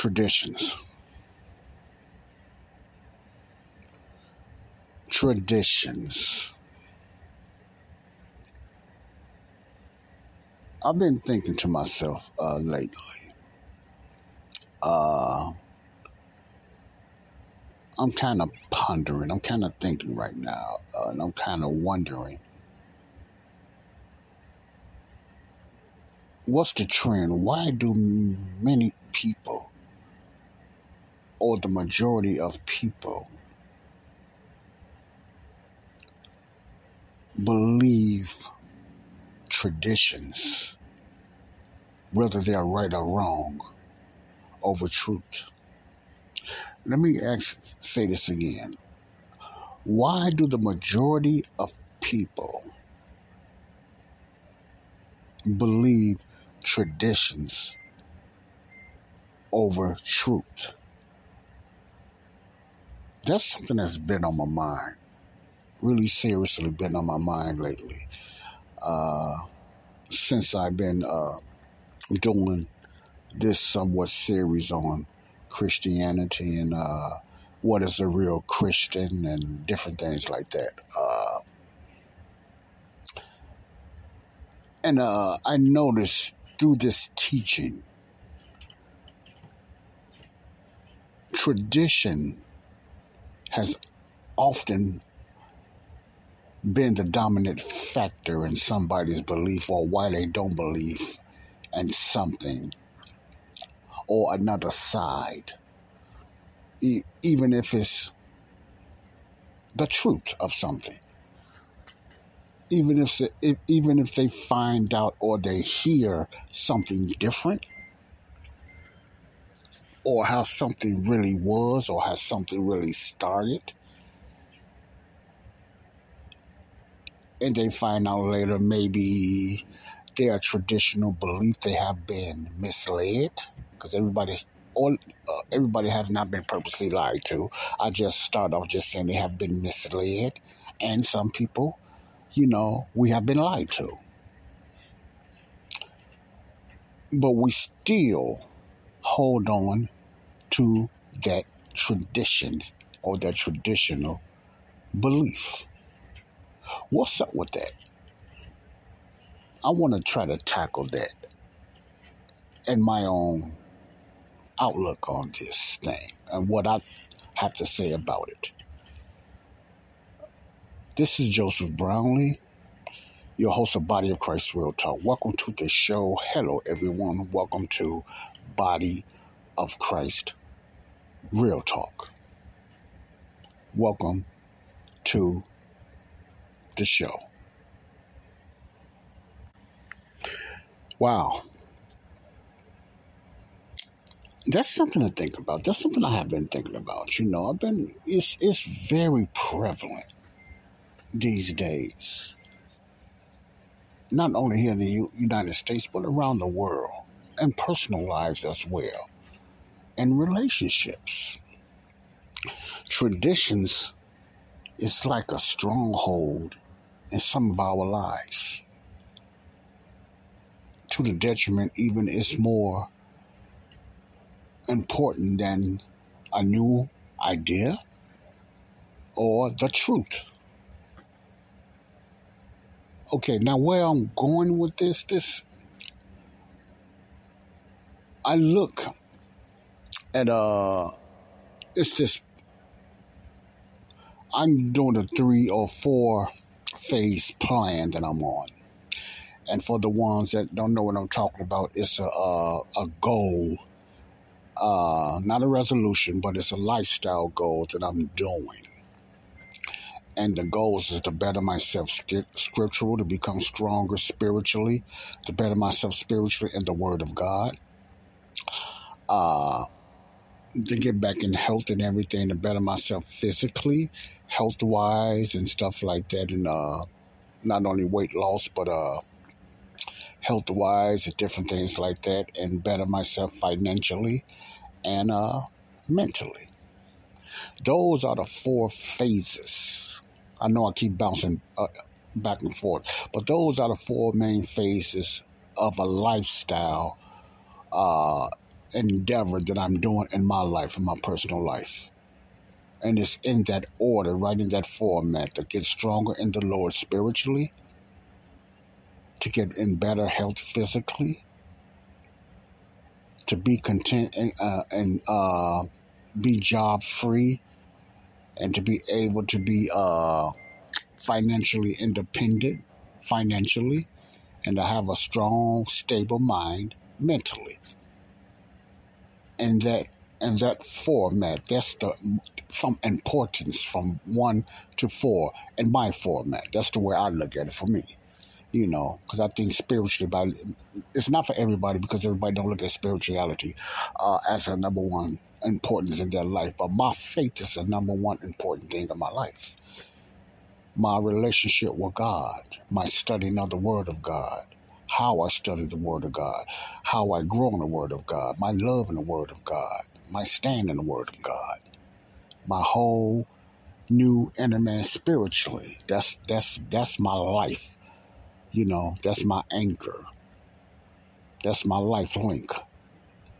Traditions. Traditions. I've been thinking to myself uh, lately. Uh, I'm kind of pondering. I'm kind of thinking right now, uh, and I'm kind of wondering what's the trend? Why do many people or the majority of people believe traditions, whether they are right or wrong, over truth. Let me ask, say this again. Why do the majority of people believe traditions over truth? that's something that's been on my mind, really seriously been on my mind lately. Uh, since I've been uh, doing this somewhat series on Christianity and uh, what is a real Christian and different things like that. Uh, and uh, I noticed through this teaching, tradition has often been the dominant factor in somebody's belief or why they don't believe in something or another side, even if it's the truth of something. Even if, if even if they find out or they hear something different, or how something really was or how something really started. And they find out later maybe their traditional belief they have been misled because everybody all uh, everybody has not been purposely lied to. I just start off just saying they have been misled, and some people, you know, we have been lied to. But we still hold on to that tradition or that traditional belief. What's up with that? I want to try to tackle that and my own outlook on this thing and what I have to say about it. This is Joseph Brownlee, your host of Body of Christ Real Talk. Welcome to the show. Hello, everyone. Welcome to Body of Christ Real Talk. Welcome to the show. Wow. That's something to think about. That's something I have been thinking about. You know, I've been it's it's very prevalent these days. Not only here in the U- United States, but around the world and personal lives as well and relationships. Traditions is like a stronghold in some of our lives. To the detriment, even it's more important than a new idea or the truth. Okay, now where I'm going with this, this I look at uh it's this I'm doing a three or four phase plan that I'm on. And for the ones that don't know what I'm talking about, it's a a, a goal, uh, not a resolution, but it's a lifestyle goal that I'm doing. And the goals is to better myself scriptural, to become stronger spiritually, to better myself spiritually in the Word of God. Uh, to get back in health and everything, to better myself physically, health wise, and stuff like that, and uh, not only weight loss, but uh, health wise and different things like that, and better myself financially and uh, mentally. Those are the four phases. I know I keep bouncing uh, back and forth, but those are the four main phases of a lifestyle uh, endeavor that I'm doing in my life, in my personal life. And it's in that order, right in that format to get stronger in the Lord spiritually, to get in better health physically, to be content and, uh, and uh, be job free, and to be able to be uh, financially independent, financially, and to have a strong, stable mind mentally. And that and that format, that's the from importance from one to four in my format. That's the way I look at it for me you know, because I think spiritually, but it's not for everybody because everybody don't look at spirituality uh, as a number one importance in their life. But my faith is the number one important thing in my life. My relationship with God, my studying of the Word of God, how I study the Word of God, how I grow in the Word of God, my love in the Word of God, my stand in the Word of God, my whole new inner man spiritually. That's that's that's my life you know, that's my anchor. That's my life link.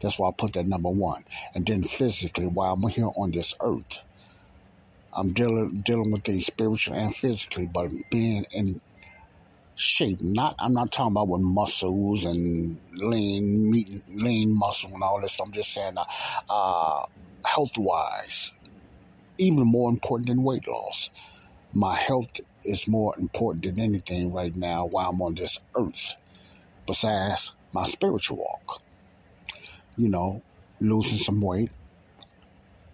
That's why I put that number one. And then physically, while I'm here on this earth, I'm dealing dealing with things spiritually and physically, but being in shape. Not I'm not talking about with muscles and lean meat, lean muscle and all this. I'm just saying, uh, uh health wise, even more important than weight loss. My health is more important than anything right now while I'm on this earth, besides my spiritual walk. You know, losing some weight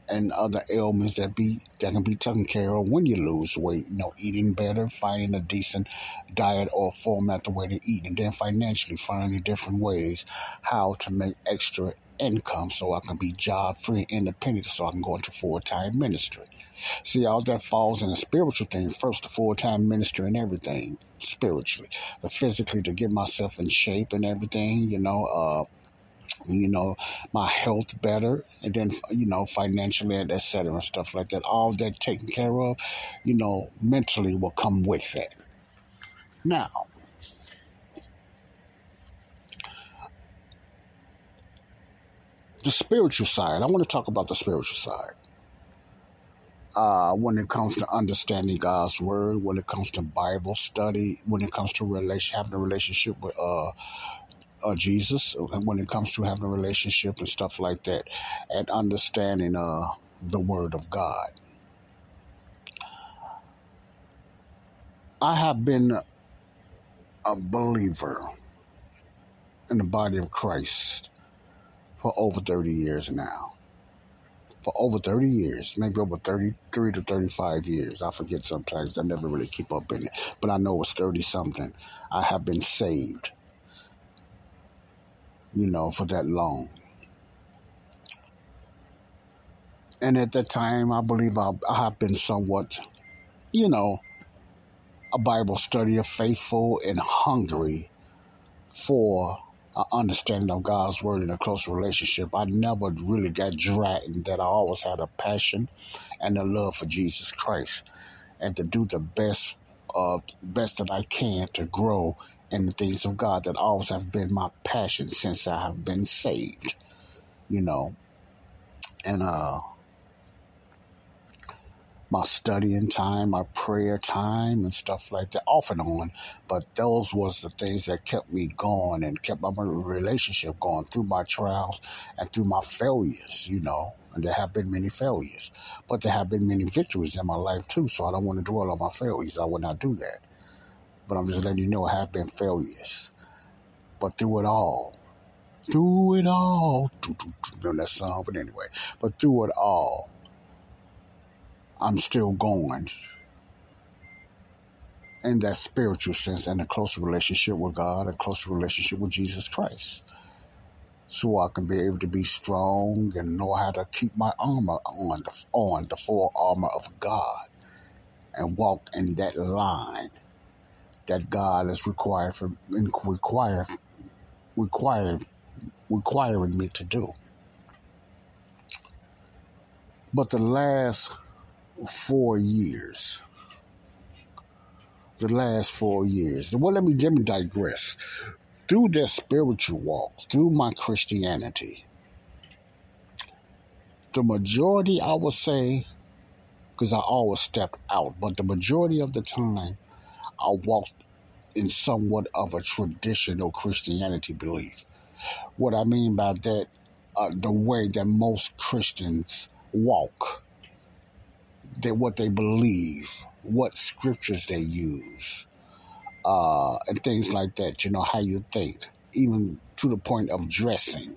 and other ailments that be that can be taken care of when you lose weight. You know, eating better, finding a decent diet or format the way to eat, and then financially finding different ways how to make extra income so I can be job free, independent, so I can go into full time ministry. See, all that falls in the spiritual thing first, the full time ministry and everything spiritually, the physically to get myself in shape and everything, you know, uh, you know, my health better, and then you know, financially and etc. and stuff like that. All that taken care of, you know, mentally will come with it. Now, the spiritual side. I want to talk about the spiritual side uh, when it comes to understanding God's word, when it comes to Bible study, when it comes to relation, having a relationship with uh, uh, Jesus, when it comes to having a relationship and stuff like that, and understanding uh, the Word of God. I have been a believer in the body of Christ for over 30 years now for over 30 years, maybe over 33 to 35 years. I forget sometimes. I never really keep up in it, but I know it's 30 something. I have been saved, you know, for that long. And at that time, I believe I, I have been somewhat, you know, a Bible study of faithful and hungry for understanding of God's word and a close relationship. I never really got dragged that I always had a passion and a love for Jesus Christ and to do the best uh, best that I can to grow in the things of God that always have been my passion since I have been saved. You know. And uh my studying time, my prayer time, and stuff like that, off and on. But those was the things that kept me going and kept my relationship going through my trials and through my failures, you know, And there have been many failures. But there have been many victories in my life too, so I don't want to dwell on my failures. I would not do that. But I'm just letting you know I have been failures. But through it all, through it all, know that song, but anyway, but through it all, I'm still going in that spiritual sense and a closer relationship with God, a closer relationship with Jesus Christ. So I can be able to be strong and know how to keep my armor on the, on the full armor of God and walk in that line that God is required for require required requiring me to do. But the last four years, the last four years, well, let me let me digress. Through that spiritual walk, through my Christianity, the majority, I would say, because I always stepped out, but the majority of the time, I walked in somewhat of a traditional Christianity belief. What I mean by that, uh, the way that most Christians walk, that what they believe, what scriptures they use, uh, and things like that. You know how you think, even to the point of dressing.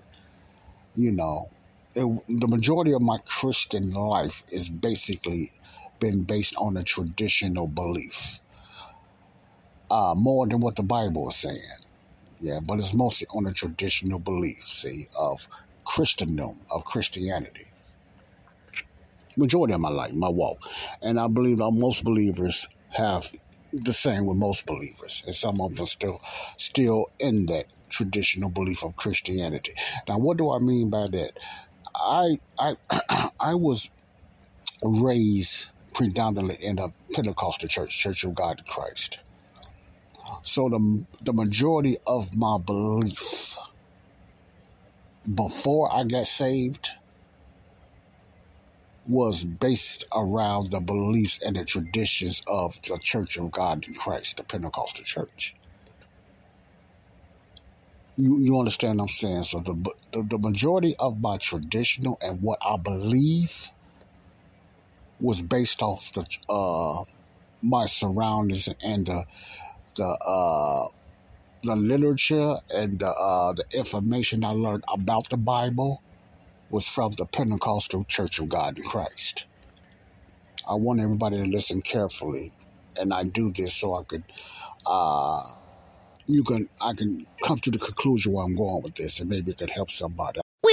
You know, it, the majority of my Christian life is basically been based on a traditional belief uh, more than what the Bible is saying. Yeah, but it's mostly on a traditional belief, see, of Christendom, of Christianity. Majority of my life, my walk. And I believe that most believers have the same with most believers. And some of them still still in that traditional belief of Christianity. Now what do I mean by that? I I I was raised predominantly in a Pentecostal church, Church of God Christ. So the the majority of my belief before I got saved was based around the beliefs and the traditions of the Church of God in Christ, the Pentecostal church. You, you understand what I'm saying? So the, the, the majority of my traditional and what I believe was based off the uh, my surroundings and the the uh, the literature and the uh, the information I learned about the Bible was from the Pentecostal Church of God in Christ. I want everybody to listen carefully, and I do this so I could, uh, you can, I can come to the conclusion where I'm going with this, and maybe it could help somebody.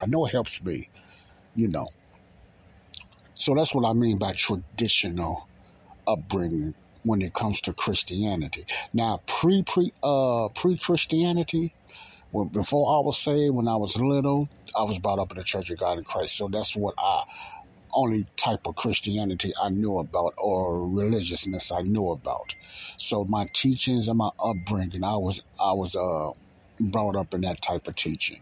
I know it helps me, you know. So that's what I mean by traditional upbringing when it comes to Christianity. Now, pre pre uh pre Christianity, well, before I was saved, when I was little, I was brought up in the Church of God in Christ. So that's what I only type of Christianity I knew about or religiousness I knew about. So my teachings and my upbringing, I was I was uh brought up in that type of teaching.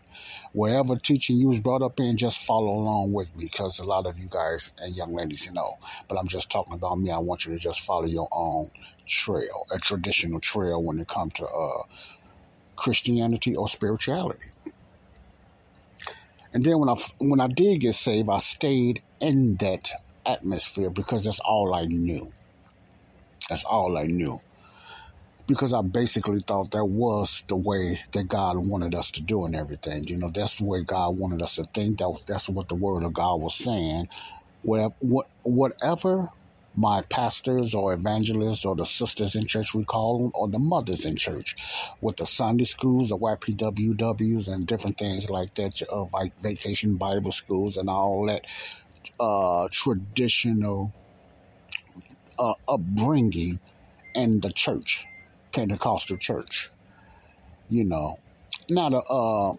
Wherever teaching you was brought up in, just follow along with me because a lot of you guys and young ladies, you know. But I'm just talking about me. I want you to just follow your own trail, a traditional trail when it comes to uh, Christianity or spirituality. And then when I when I did get saved, I stayed in that atmosphere because that's all I knew. That's all I knew. Because I basically thought that was the way that God wanted us to do and everything. You know, that's the way God wanted us to think. That that's what the Word of God was saying. Whatever, what, whatever my pastors or evangelists or the sisters in church we call them or the mothers in church with the Sunday schools, the YPWWs and different things like that, uh, like vacation Bible schools and all that uh, traditional uh, upbringing in the church, Pentecostal church. You know, now the uh,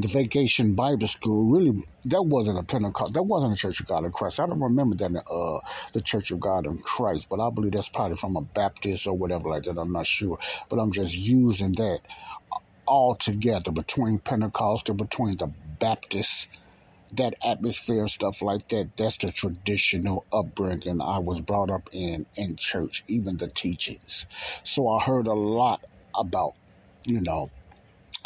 the vacation Bible school really that wasn't a Pentecost that wasn't a Church of God in Christ. I don't remember that uh, the Church of God in Christ, but I believe that's probably from a Baptist or whatever like that. I'm not sure, but I'm just using that all together between Pentecostal, between the Baptists that atmosphere and stuff like that that's the traditional upbringing i was brought up in in church even the teachings. So i heard a lot about you know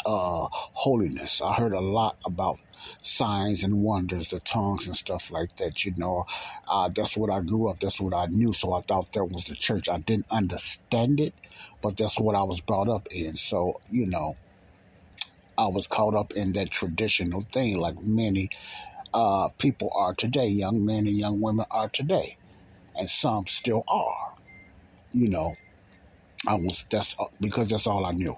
uh holiness. I heard a lot about signs and wonders the tongues and stuff like that you know. Uh that's what i grew up that's what i knew. So i thought that was the church. I didn't understand it but that's what i was brought up in. So you know I was caught up in that traditional thing, like many uh, people are today, young men and young women are today, and some still are. You know, I was that's because that's all I knew.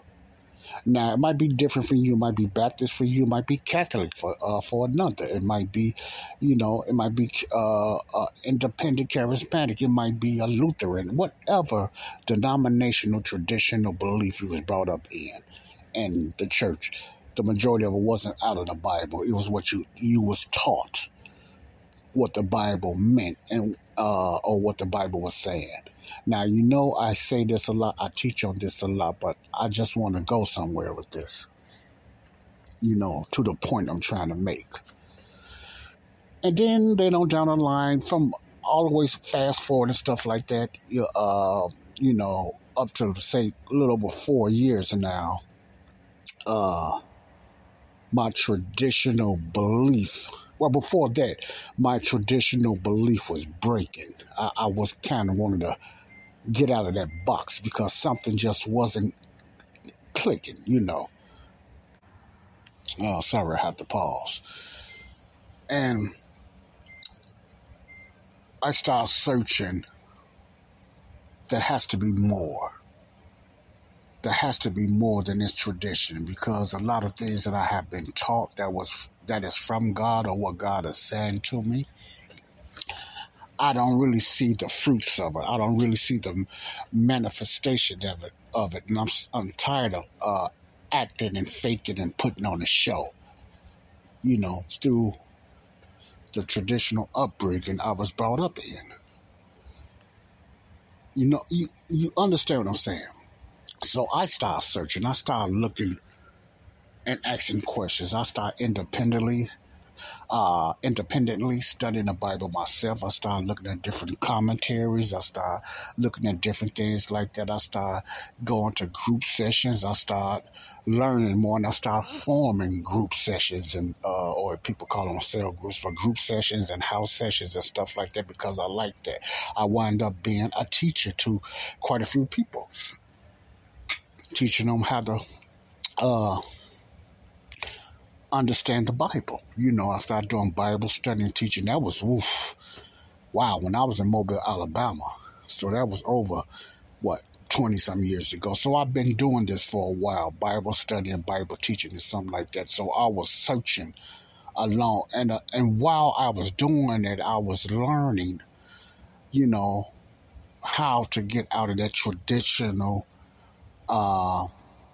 Now it might be different for you. It might be Baptist for you. It might be Catholic for uh, for another. It might be, you know, it might be uh, uh, independent, charismatic. It might be a Lutheran. Whatever denominational, traditional belief you was brought up in, and the church the majority of it wasn't out of the Bible. It was what you you was taught what the Bible meant and uh, or what the Bible was saying. Now you know I say this a lot. I teach on this a lot, but I just want to go somewhere with this. You know, to the point I'm trying to make. And then they don't down the line, from always fast forward and stuff like that. You uh, you know, up to say a little over four years now. Uh, my traditional belief. Well, before that, my traditional belief was breaking. I, I was kind of wanting to get out of that box because something just wasn't clicking, you know. Oh, sorry, I had to pause. And I started searching. There has to be more there has to be more than this tradition because a lot of things that I have been taught that was that is from God or what God is saying to me, I don't really see the fruits of it. I don't really see the manifestation of it. Of it, and I'm I'm tired of uh, acting and faking and putting on a show. You know, through the traditional upbringing I was brought up in. You know, you you understand what I'm saying? So I start searching. I start looking and asking questions. I start independently, uh, independently studying the Bible myself. I start looking at different commentaries. I start looking at different things like that. I start going to group sessions. I start learning more, and I start forming group sessions, and uh, or people call them cell groups, but group sessions and house sessions and stuff like that because I like that. I wind up being a teacher to quite a few people teaching them how to uh, understand the Bible. You know, I started doing Bible study and teaching. That was woof. Wow, when I was in Mobile, Alabama. So that was over what, 20 some years ago. So I've been doing this for a while, Bible study and Bible teaching and something like that. So I was searching along and uh, and while I was doing it, I was learning, you know, how to get out of that traditional uh,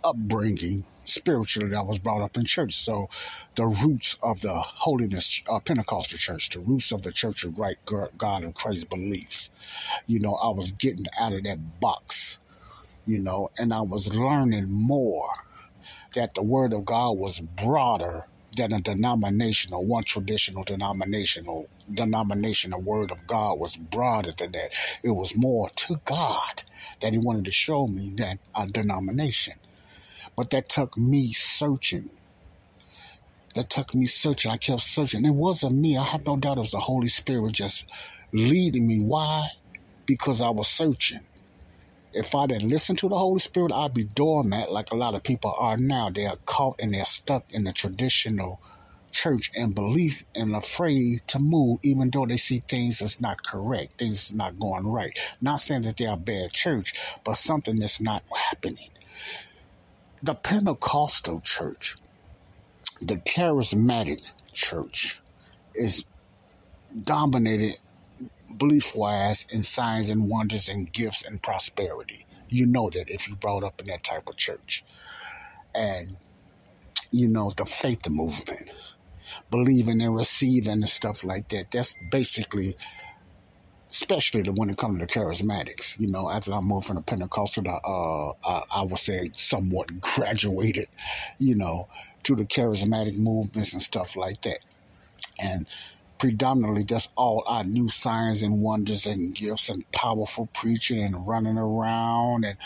upbringing spiritually that was brought up in church. So the roots of the holiness uh, Pentecostal church, the roots of the church of right God and Christ belief. You know, I was getting out of that box, you know, and I was learning more that the word of God was broader than a denominational, one traditional denominational denomination, the word of God was broader than that. It was more to God that He wanted to show me than a denomination. But that took me searching. That took me searching. I kept searching. It wasn't me. I have no doubt it was the Holy Spirit just leading me. Why? Because I was searching. If I didn't listen to the Holy Spirit, I'd be doormat like a lot of people are now. They are caught and they're stuck in the traditional church and belief and afraid to move even though they see things that's not correct, things not going right. Not saying that they're a bad church, but something that's not happening. The Pentecostal church, the charismatic church, is dominated belief wise in signs and wonders and gifts and prosperity. You know that if you brought up in that type of church. And you know, the faith movement believing and receiving and stuff like that. That's basically, especially the, when it comes to the charismatics. You know, after I moved from the Pentecostal, to, uh, I, I would say somewhat graduated, you know, to the charismatic movements and stuff like that. And predominantly that's all I knew signs and wonders and gifts and powerful preaching and running around and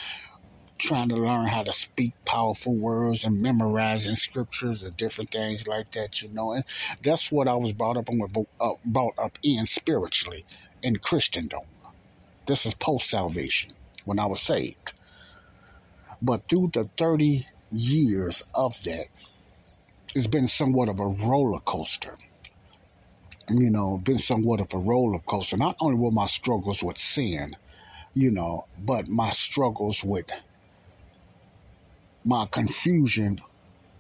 trying to learn how to speak powerful words and memorizing scriptures and different things like that, you know. And that's what I was brought up with, uh, brought up in spiritually in Christendom. This is post salvation when I was saved. But through the 30 years of that, it's been somewhat of a roller coaster. You know, been somewhat of a roller coaster. Not only were my struggles with sin, you know, but my struggles with my confusion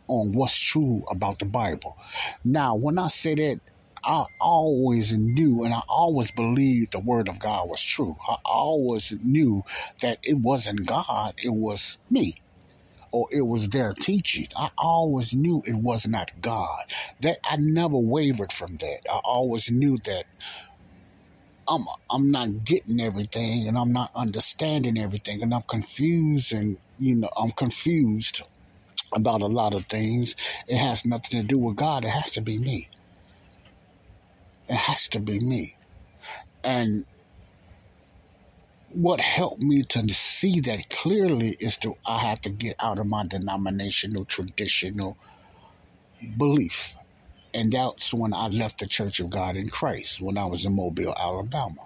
on what's true about the Bible. Now, when I say that, I always knew and I always believed the Word of God was true. I always knew that it wasn't God, it was me. Or it was their teaching. I always knew it was not God. That I never wavered from that. I always knew that I'm I'm not getting everything and I'm not understanding everything and I'm confused and you know I'm confused about a lot of things. It has nothing to do with God. It has to be me. It has to be me. And what helped me to see that clearly is to I have to get out of my denominational traditional belief. And that's when I left the Church of God in Christ when I was in Mobile, Alabama.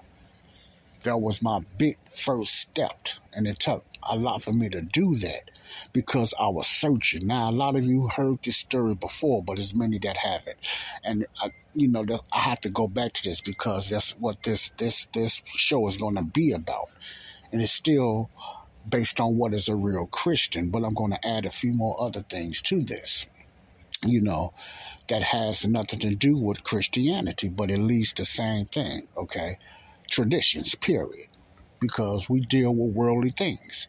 That was my big first step. And it took a lot for me to do that because I was searching. Now, a lot of you heard this story before, but there's many that haven't. And, I, you know, I have to go back to this because that's what this, this, this show is going to be about. And it's still based on what is a real Christian, but I'm going to add a few more other things to this. You know, that has nothing to do with Christianity, but it leads the same thing, okay? Traditions, period. Because we deal with worldly things.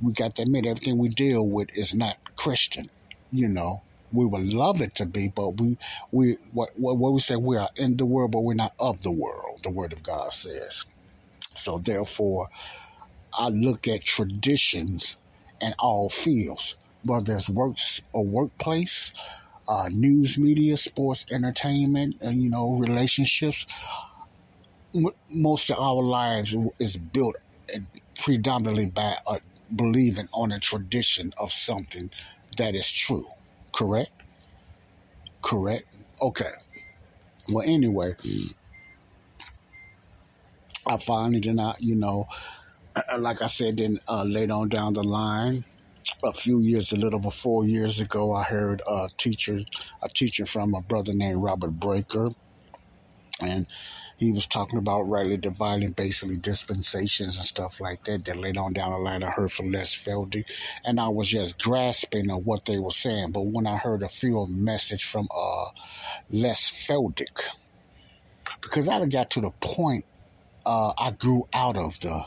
We got to admit everything we deal with is not Christian, you know. We would love it to be, but we we what what we say we are in the world, but we're not of the world. The Word of God says. So therefore, I look at traditions in all fields, whether it's works or workplace, uh, news media, sports, entertainment, and you know, relationships. Most of our lives is built predominantly by a, believing on a tradition of something that is true. Correct? Correct? Okay. Well, anyway, I finally did not, you know, like I said, then uh, later on down the line, a few years, a little over four years ago, I heard a teacher, a teacher from a brother named Robert Breaker, and he was talking about rightly dividing basically dispensations and stuff like that. that later on down the line, I heard from Les and I was just grasping at what they were saying. But when I heard a few message from uh, Les Feldick, because I got to the point, uh, I grew out of the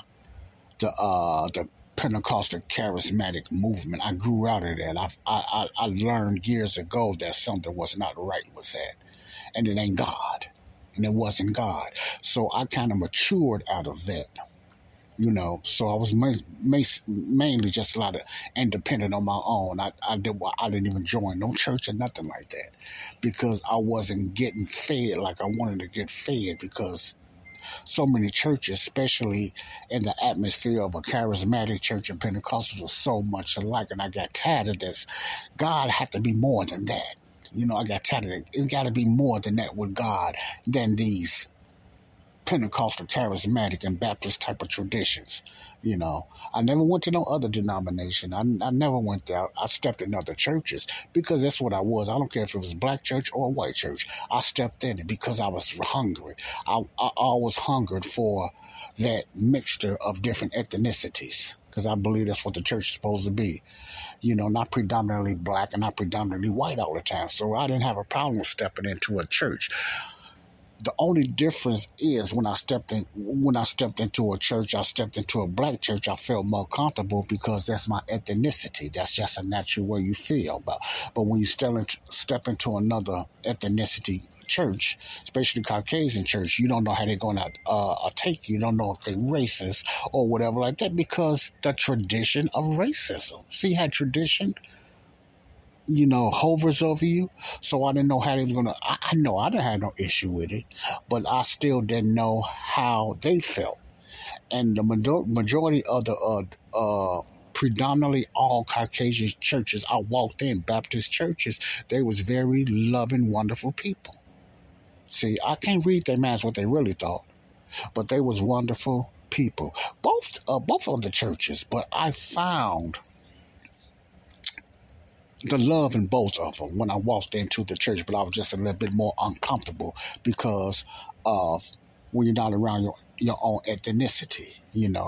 the uh, the Pentecostal charismatic movement. I grew out of that. I, I, I learned years ago that something was not right with that. And it ain't God. And it wasn't God. So I kind of matured out of that. You know, so I was ma- ma- mainly just a lot of independent on my own. I, I, did, I didn't even join no church or nothing like that because I wasn't getting fed like I wanted to get fed because so many churches, especially in the atmosphere of a charismatic church and Pentecostals, were so much alike. And I got tired of this. God had to be more than that. You know, I got tired of it. It's got to be more than that with God than these Pentecostal, charismatic, and Baptist type of traditions. You know, I never went to no other denomination. I, I never went there. I stepped in other churches because that's what I was. I don't care if it was black church or white church. I stepped in it because I was hungry. I, I always hungered for that mixture of different ethnicities because I believe that's what the church is supposed to be. You know, not predominantly black and not predominantly white all the time. So I didn't have a problem stepping into a church the only difference is when I stepped in when I stepped into a church, I stepped into a black church, I felt more comfortable because that's my ethnicity. That's just a natural way you feel. But but when you step into, step into another ethnicity church, especially Caucasian church, you don't know how they're going to uh, take you. You don't know if they're racist or whatever like that because the tradition of racism. See how tradition you know, hovers over you. So I didn't know how they were gonna. I, I know I didn't have no issue with it, but I still didn't know how they felt. And the majority of the uh, uh, predominantly all Caucasian churches I walked in, Baptist churches, they was very loving, wonderful people. See, I can't read their minds what they really thought, but they was wonderful people. Both uh, both of the churches, but I found the love in both of them when I walked into the church, but I was just a little bit more uncomfortable because of when you're not around your, your own ethnicity, you know.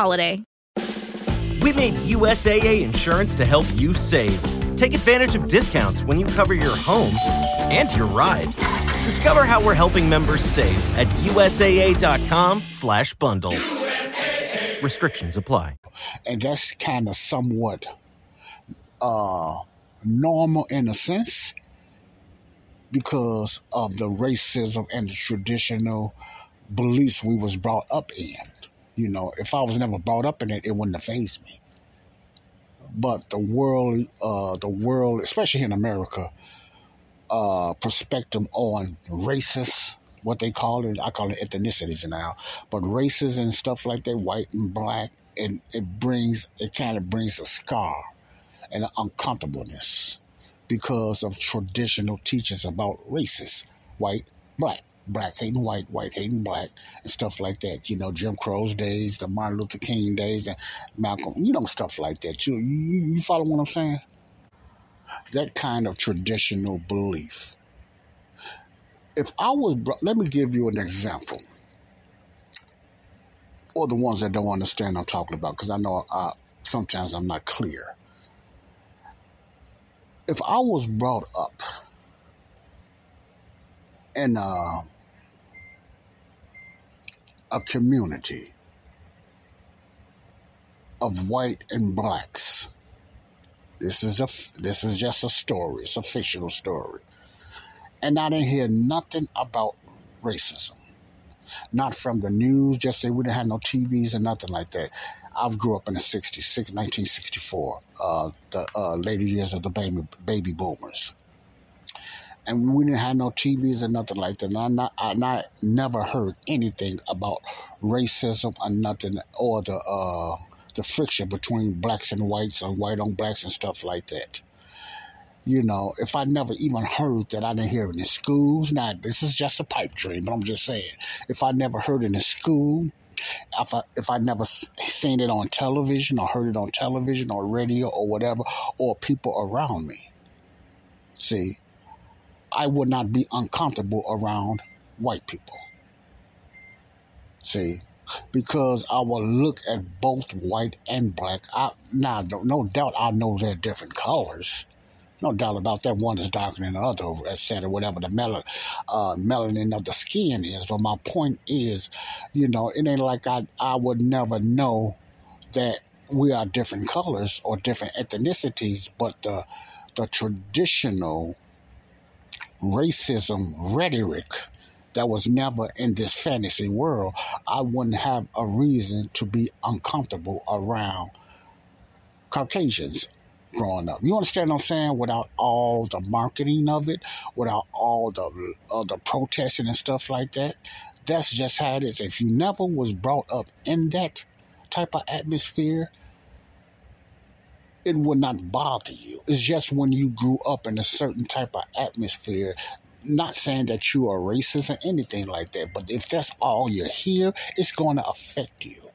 holiday. We made USAA insurance to help you save. Take advantage of discounts when you cover your home and your ride. Discover how we're helping members save at USAA.com slash bundle. USAA. Restrictions apply. And that's kind of somewhat uh, normal in a sense because of the racism and the traditional beliefs we was brought up in. You know, if I was never brought up in it, it wouldn't have fazed me. But the world, uh, the world, especially in America, uh, perspective on racist, what they call it, I call it ethnicities now, but races and stuff like that, white and black, and it brings, it kind of brings a scar and an uncomfortableness because of traditional teachings about races, white, black black hating white, white hating black, and stuff like that. You know, Jim Crow's days, the Martin Luther King days, and Malcolm, you know, stuff like that. You, you, you follow what I'm saying? That kind of traditional belief. If I was, let me give you an example, or the ones that don't understand I'm talking about, because I know I, sometimes I'm not clear. If I was brought up in a, a community of white and blacks. This is a this is just a story. It's a fictional story, and I didn't hear nothing about racism. Not from the news. Just say we didn't have no TVs or nothing like that. I grew up in the 60s, 1964, uh, the uh, later years of the baby, baby boomers and we didn't have no TVs or nothing like that. And I not, I not never heard anything about racism or nothing, or the uh, the friction between blacks and whites and white on blacks and stuff like that. You know, if I never even heard that, I didn't hear it in schools. Now, this is just a pipe dream, but I'm just saying, if I never heard it in school, if I if I never seen it on television or heard it on television or radio or whatever, or people around me, see, I would not be uncomfortable around white people. See, because I will look at both white and black. I, now, no, no doubt I know they're different colors. No doubt about that. One is darker than the other, etc. Whatever the mel- uh, melanin of the skin is. But my point is, you know, it ain't like I, I would never know that we are different colors or different ethnicities, but the the traditional racism rhetoric that was never in this fantasy world, I wouldn't have a reason to be uncomfortable around Caucasians growing up. You understand what I'm saying? Without all the marketing of it, without all the uh, the protesting and stuff like that, that's just how it is. If you never was brought up in that type of atmosphere, it would not bother you. It's just when you grew up in a certain type of atmosphere. Not saying that you are racist or anything like that, but if that's all you hear, it's going to affect you.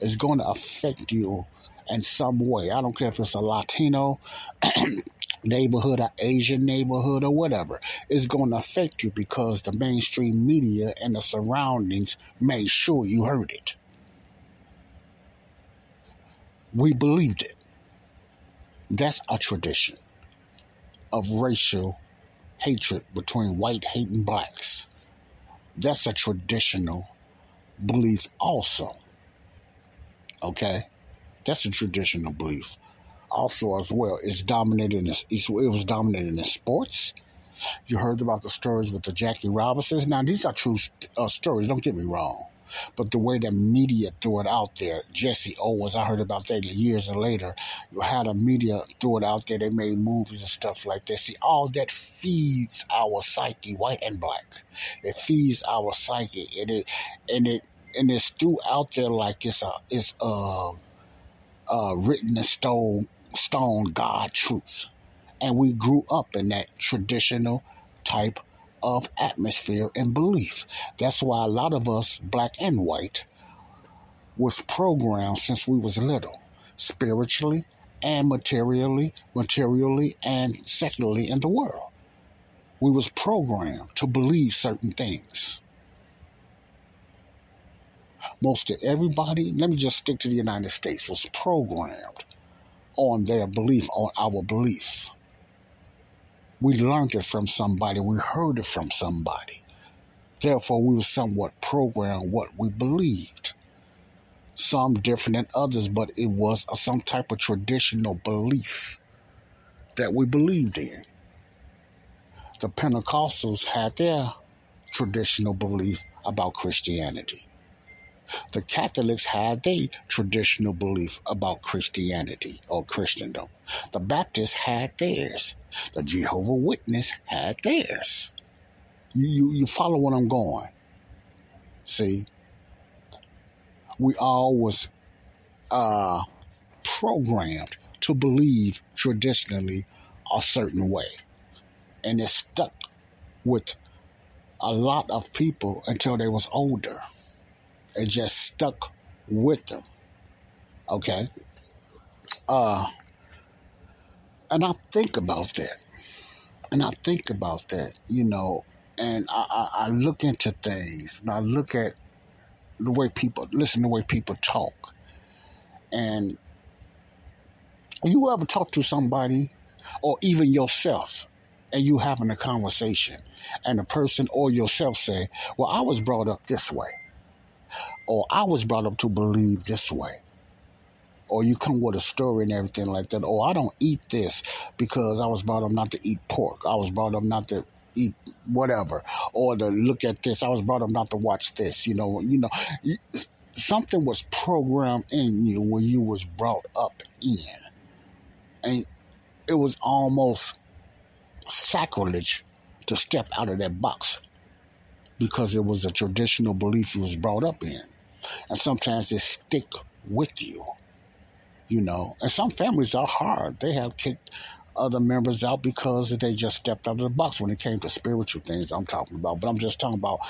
It's going to affect you in some way. I don't care if it's a Latino neighborhood, or Asian neighborhood, or whatever. It's going to affect you because the mainstream media and the surroundings made sure you heard it. We believed it. That's a tradition of racial hatred between white hating blacks. That's a traditional belief, also. Okay? That's a traditional belief. Also, as well, it's dominated in it was dominated in sports. You heard about the stories with the Jackie Robinsons. Now, these are true uh, stories. Don't get me wrong. But the way the media threw it out there, Jesse Owens, I heard about that years later. You had a media threw it out there. They made movies and stuff like that. See, all that feeds our psyche, white and black. It feeds our psyche, and it and it and it's threw out there like it's a it's a uh, written in stone, stone God truth. And we grew up in that traditional type of atmosphere and belief. That's why a lot of us, black and white, was programmed since we was little, spiritually and materially, materially and secularly in the world. We was programmed to believe certain things most of everybody, let me just stick to the United States, was programmed on their belief, on our belief. We learned it from somebody, we heard it from somebody. Therefore, we were somewhat programmed what we believed. Some different than others, but it was some type of traditional belief that we believed in. The Pentecostals had their traditional belief about Christianity. The Catholics had their traditional belief about Christianity or Christendom. The Baptists had theirs. The Jehovah Witness had theirs. You, you, you follow what I'm going. See, we all was uh, programmed to believe traditionally a certain way. And it stuck with a lot of people until they was older. It just stuck with them. Okay? Uh, and I think about that. And I think about that, you know, and I, I, I look into things and I look at the way people listen to the way people talk. And you ever talk to somebody or even yourself and you having a conversation and the person or yourself say, Well, I was brought up this way or I was brought up to believe this way. Or you come with a story and everything like that. Or I don't eat this because I was brought up not to eat pork. I was brought up not to eat whatever. Or to look at this. I was brought up not to watch this. You know, you know, something was programmed in you when you was brought up in. And it was almost sacrilege to step out of that box because it was a traditional belief you was brought up in. And sometimes they stick with you, you know. And some families are hard. They have kicked other members out because they just stepped out of the box when it came to spiritual things I'm talking about. But I'm just talking about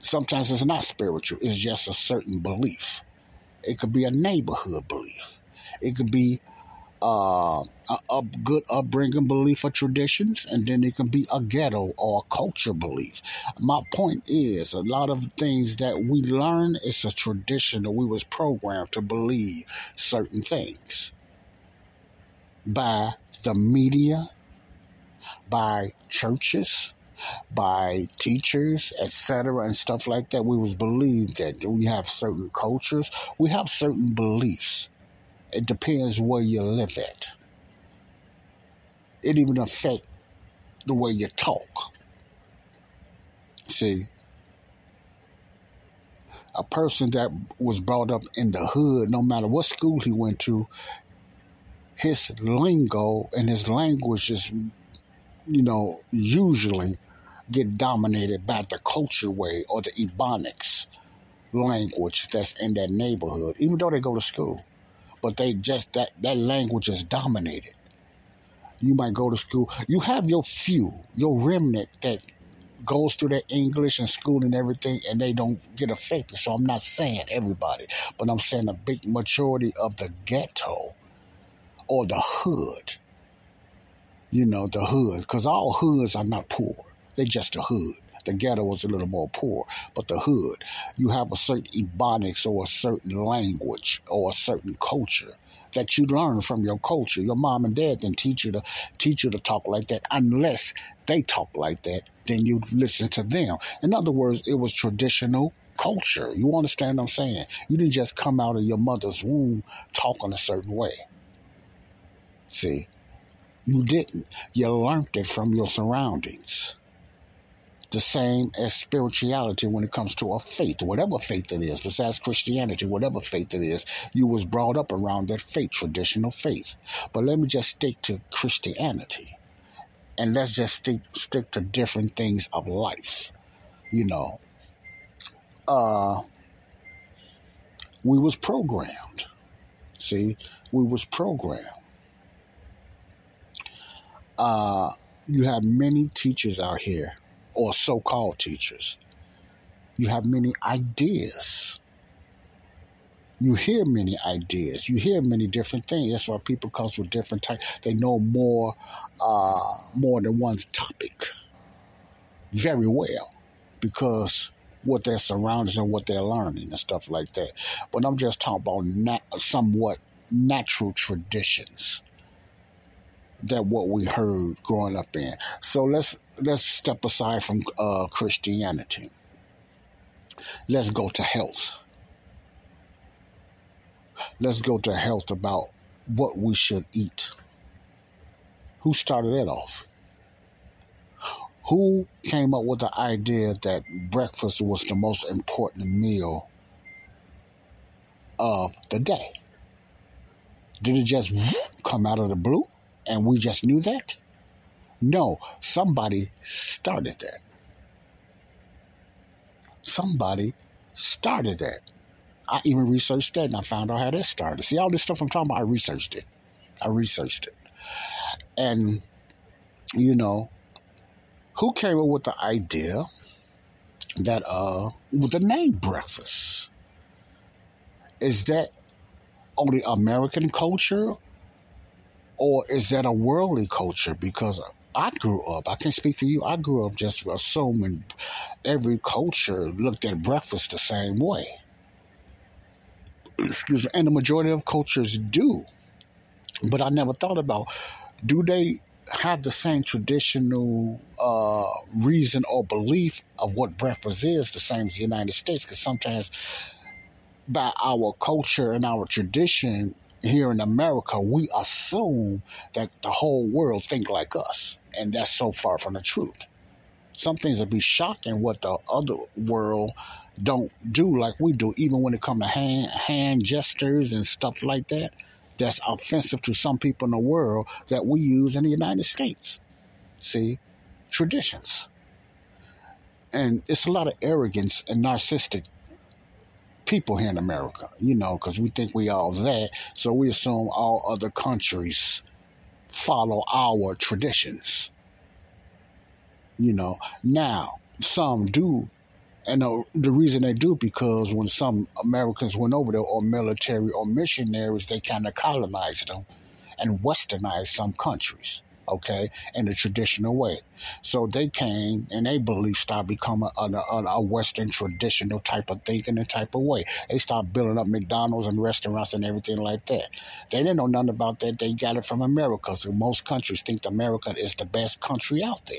sometimes it's not spiritual, it's just a certain belief. It could be a neighborhood belief. It could be uh, a, good upbringing belief or traditions, and then it can be a ghetto or a culture belief. My point is, a lot of things that we learn is a tradition that we was programmed to believe certain things by the media, by churches, by teachers, etc., and stuff like that. We was believed that we have certain cultures, we have certain beliefs it depends where you live at. It even affect the way you talk. See, a person that was brought up in the hood, no matter what school he went to, his lingo and his language is, you know, usually get dominated by the culture way or the Ebonics language that's in that neighborhood, even though they go to school. But they just, that, that language is dominated. You might go to school. You have your few, your remnant that goes through their English and school and everything, and they don't get affected. So I'm not saying everybody, but I'm saying a big majority of the ghetto or the hood. You know, the hood, because all hoods are not poor. They're just a hood. The ghetto was a little more poor, but the hood, you have a certain ebonics or a certain language or a certain culture that you learn from your culture. Your mom and dad didn't teach you to teach you to talk like that unless they talk like that. Then you listen to them. In other words, it was traditional culture. You understand what I'm saying? You didn't just come out of your mother's womb talking a certain way. See, you didn't. You learned it from your surroundings the same as spirituality when it comes to a faith, whatever faith it is, besides Christianity, whatever faith it is, you was brought up around that faith, traditional faith. But let me just stick to Christianity. And let's just stick, stick to different things of life. You know, uh, we was programmed. See, we was programmed. Uh, you have many teachers out here or so called teachers. You have many ideas. You hear many ideas. You hear many different things. That's why people come with different types. They know more, uh, more than one's topic very well because what their surroundings and what they're learning and stuff like that. But I'm just talking about somewhat natural traditions that what we heard growing up in. So let's let's step aside from uh, Christianity. Let's go to health. Let's go to health about what we should eat. Who started that off? Who came up with the idea that breakfast was the most important meal of the day? Did it just come out of the blue? And we just knew that? No, somebody started that. Somebody started that. I even researched that and I found out how that started. See, all this stuff I'm talking about, I researched it. I researched it. And, you know, who came up with the idea that, uh, with the name breakfast? Is that only American culture or is that a worldly culture? Because I grew up, I can't speak for you, I grew up just assuming every culture looked at breakfast the same way. Excuse me, and the majority of cultures do. But I never thought about do they have the same traditional uh, reason or belief of what breakfast is the same as the United States? Because sometimes by our culture and our tradition, here in America, we assume that the whole world think like us, and that's so far from the truth. Some things will be shocking what the other world don't do like we do, even when it comes to hand, hand gestures and stuff like that. That's offensive to some people in the world that we use in the United States. See, traditions. And it's a lot of arrogance and narcissistic people here in America, you know, because we think we all that. So we assume all other countries follow our traditions. You know, now some do, and the, the reason they do because when some Americans went over there, or military or missionaries, they kind of colonized them and westernized some countries okay, in the traditional way. So they came and they belief started becoming a, a, a, Western traditional type of thinking and type of way. They started building up McDonald's and restaurants and everything like that. They didn't know nothing about that. They got it from America. So most countries think America is the best country out there.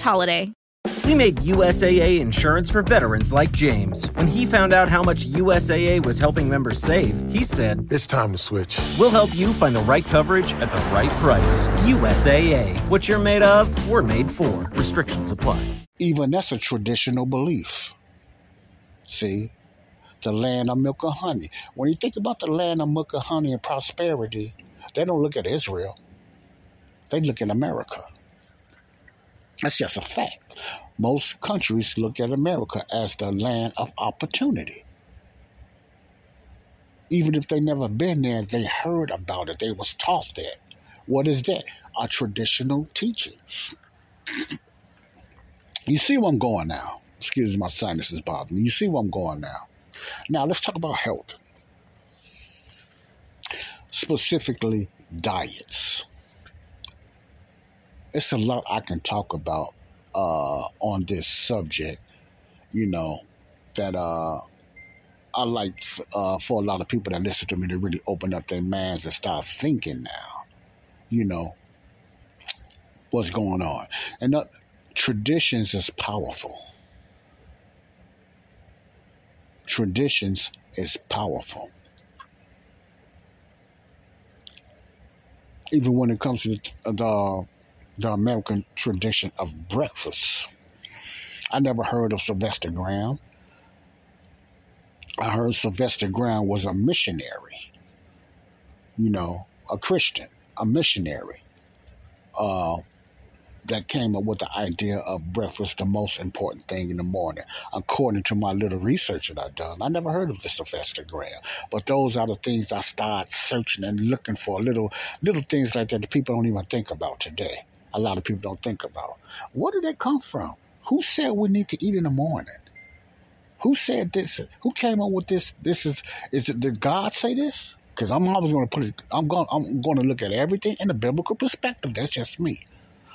holiday. We made USAA insurance for veterans like James. When he found out how much USAA was helping members save, he said, It's time to switch. We'll help you find the right coverage at the right price. USAA. What you're made of, we're made for. Restrictions apply. Even that's a traditional belief. See? The land of milk and honey. When you think about the land of milk and honey and prosperity, they don't look at Israel. They look at America. That's just a fact. Most countries look at America as the land of opportunity. Even if they never been there, they heard about it. They was taught that. What is that? A traditional teaching. you see where I'm going now. Excuse my sinuses bother me. You see where I'm going now. Now let's talk about health. Specifically, diets it's a lot I can talk about uh, on this subject. You know that uh, I like uh, for a lot of people that listen to me to really open up their minds and start thinking now. You know what's going on, and uh, traditions is powerful. Traditions is powerful. Even when it comes to the the American tradition of breakfast. I never heard of Sylvester Graham. I heard Sylvester Graham was a missionary, you know, a Christian, a missionary, uh, that came up with the idea of breakfast, the most important thing in the morning, according to my little research that I've done. I never heard of the Sylvester Graham, but those are the things I start searching and looking for, little little things like that that people don't even think about today a lot of people don't think about. Where did that come from? Who said we need to eat in the morning? Who said this? Who came up with this? This is is it did God say this? Because I'm always going to put it. I'm going. I'm going to look at everything in a biblical perspective. That's just me.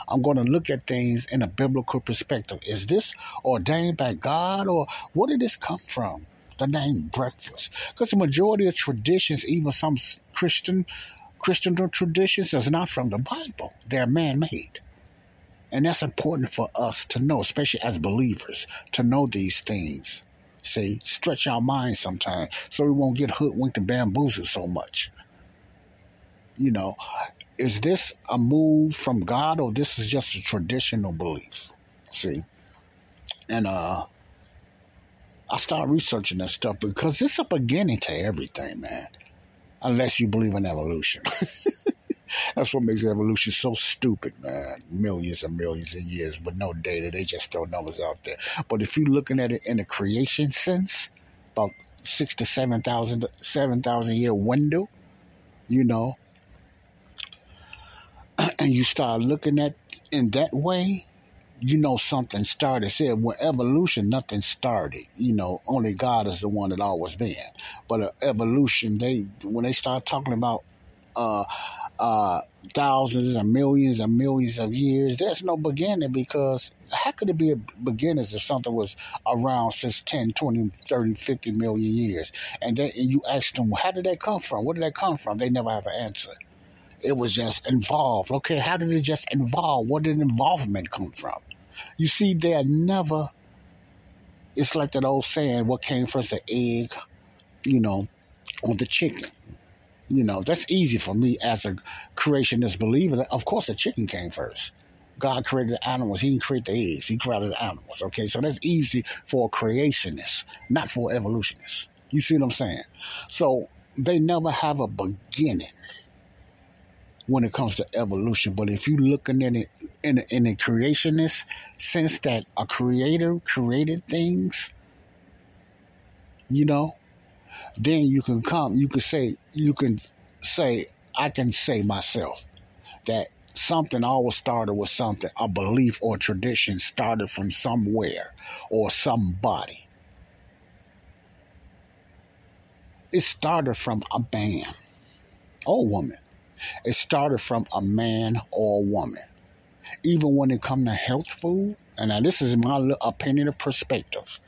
I'm going to look at things in a biblical perspective. Is this ordained by God, or where did this come from? The name breakfast, because the majority of traditions, even some Christian Christian traditions is not from the Bible. They're man made. And that's important for us to know, especially as believers, to know these things. See, stretch our minds sometimes so we won't get hoodwinked and bamboozled so much. You know, is this a move from God or this is just a traditional belief? See? And uh I started researching that stuff because it's a beginning to everything, man unless you believe in evolution. That's what makes evolution so stupid, man. Millions and millions of years, but no data. They just throw numbers out there. But if you're looking at it in a creation sense, about six to seven thousand, seven thousand year window, you know, and you start looking at in that way, you know something started. Said when evolution, nothing started. You know, only God is the one that always been. But uh, evolution, they when they start talking about uh, uh, thousands and millions and millions of years, there's no beginning because how could it be a beginning if something was around since 10, 20, 30, 50 million years? And then and you ask them, how did that come from? Where did that come from? They never have an answer. It was just involved. Okay, how did it just involve? Where did involvement come from? You see, they're never. It's like that old saying: "What came first, the egg, you know, or the chicken?" You know, that's easy for me as a creationist believer. Of course, the chicken came first. God created the animals. He didn't create the eggs. He created the animals. Okay, so that's easy for a creationist, not for evolutionists. You see what I'm saying? So they never have a beginning when it comes to evolution. But if you're looking at it in a, in a creationist sense that a creator created things, you know, then you can come, you can say, you can say, I can say myself that something always started with something, a belief or tradition started from somewhere or somebody. it started from a man or woman. It started from a man or a woman. Even when it comes to health food, and now this is my opinion of perspective,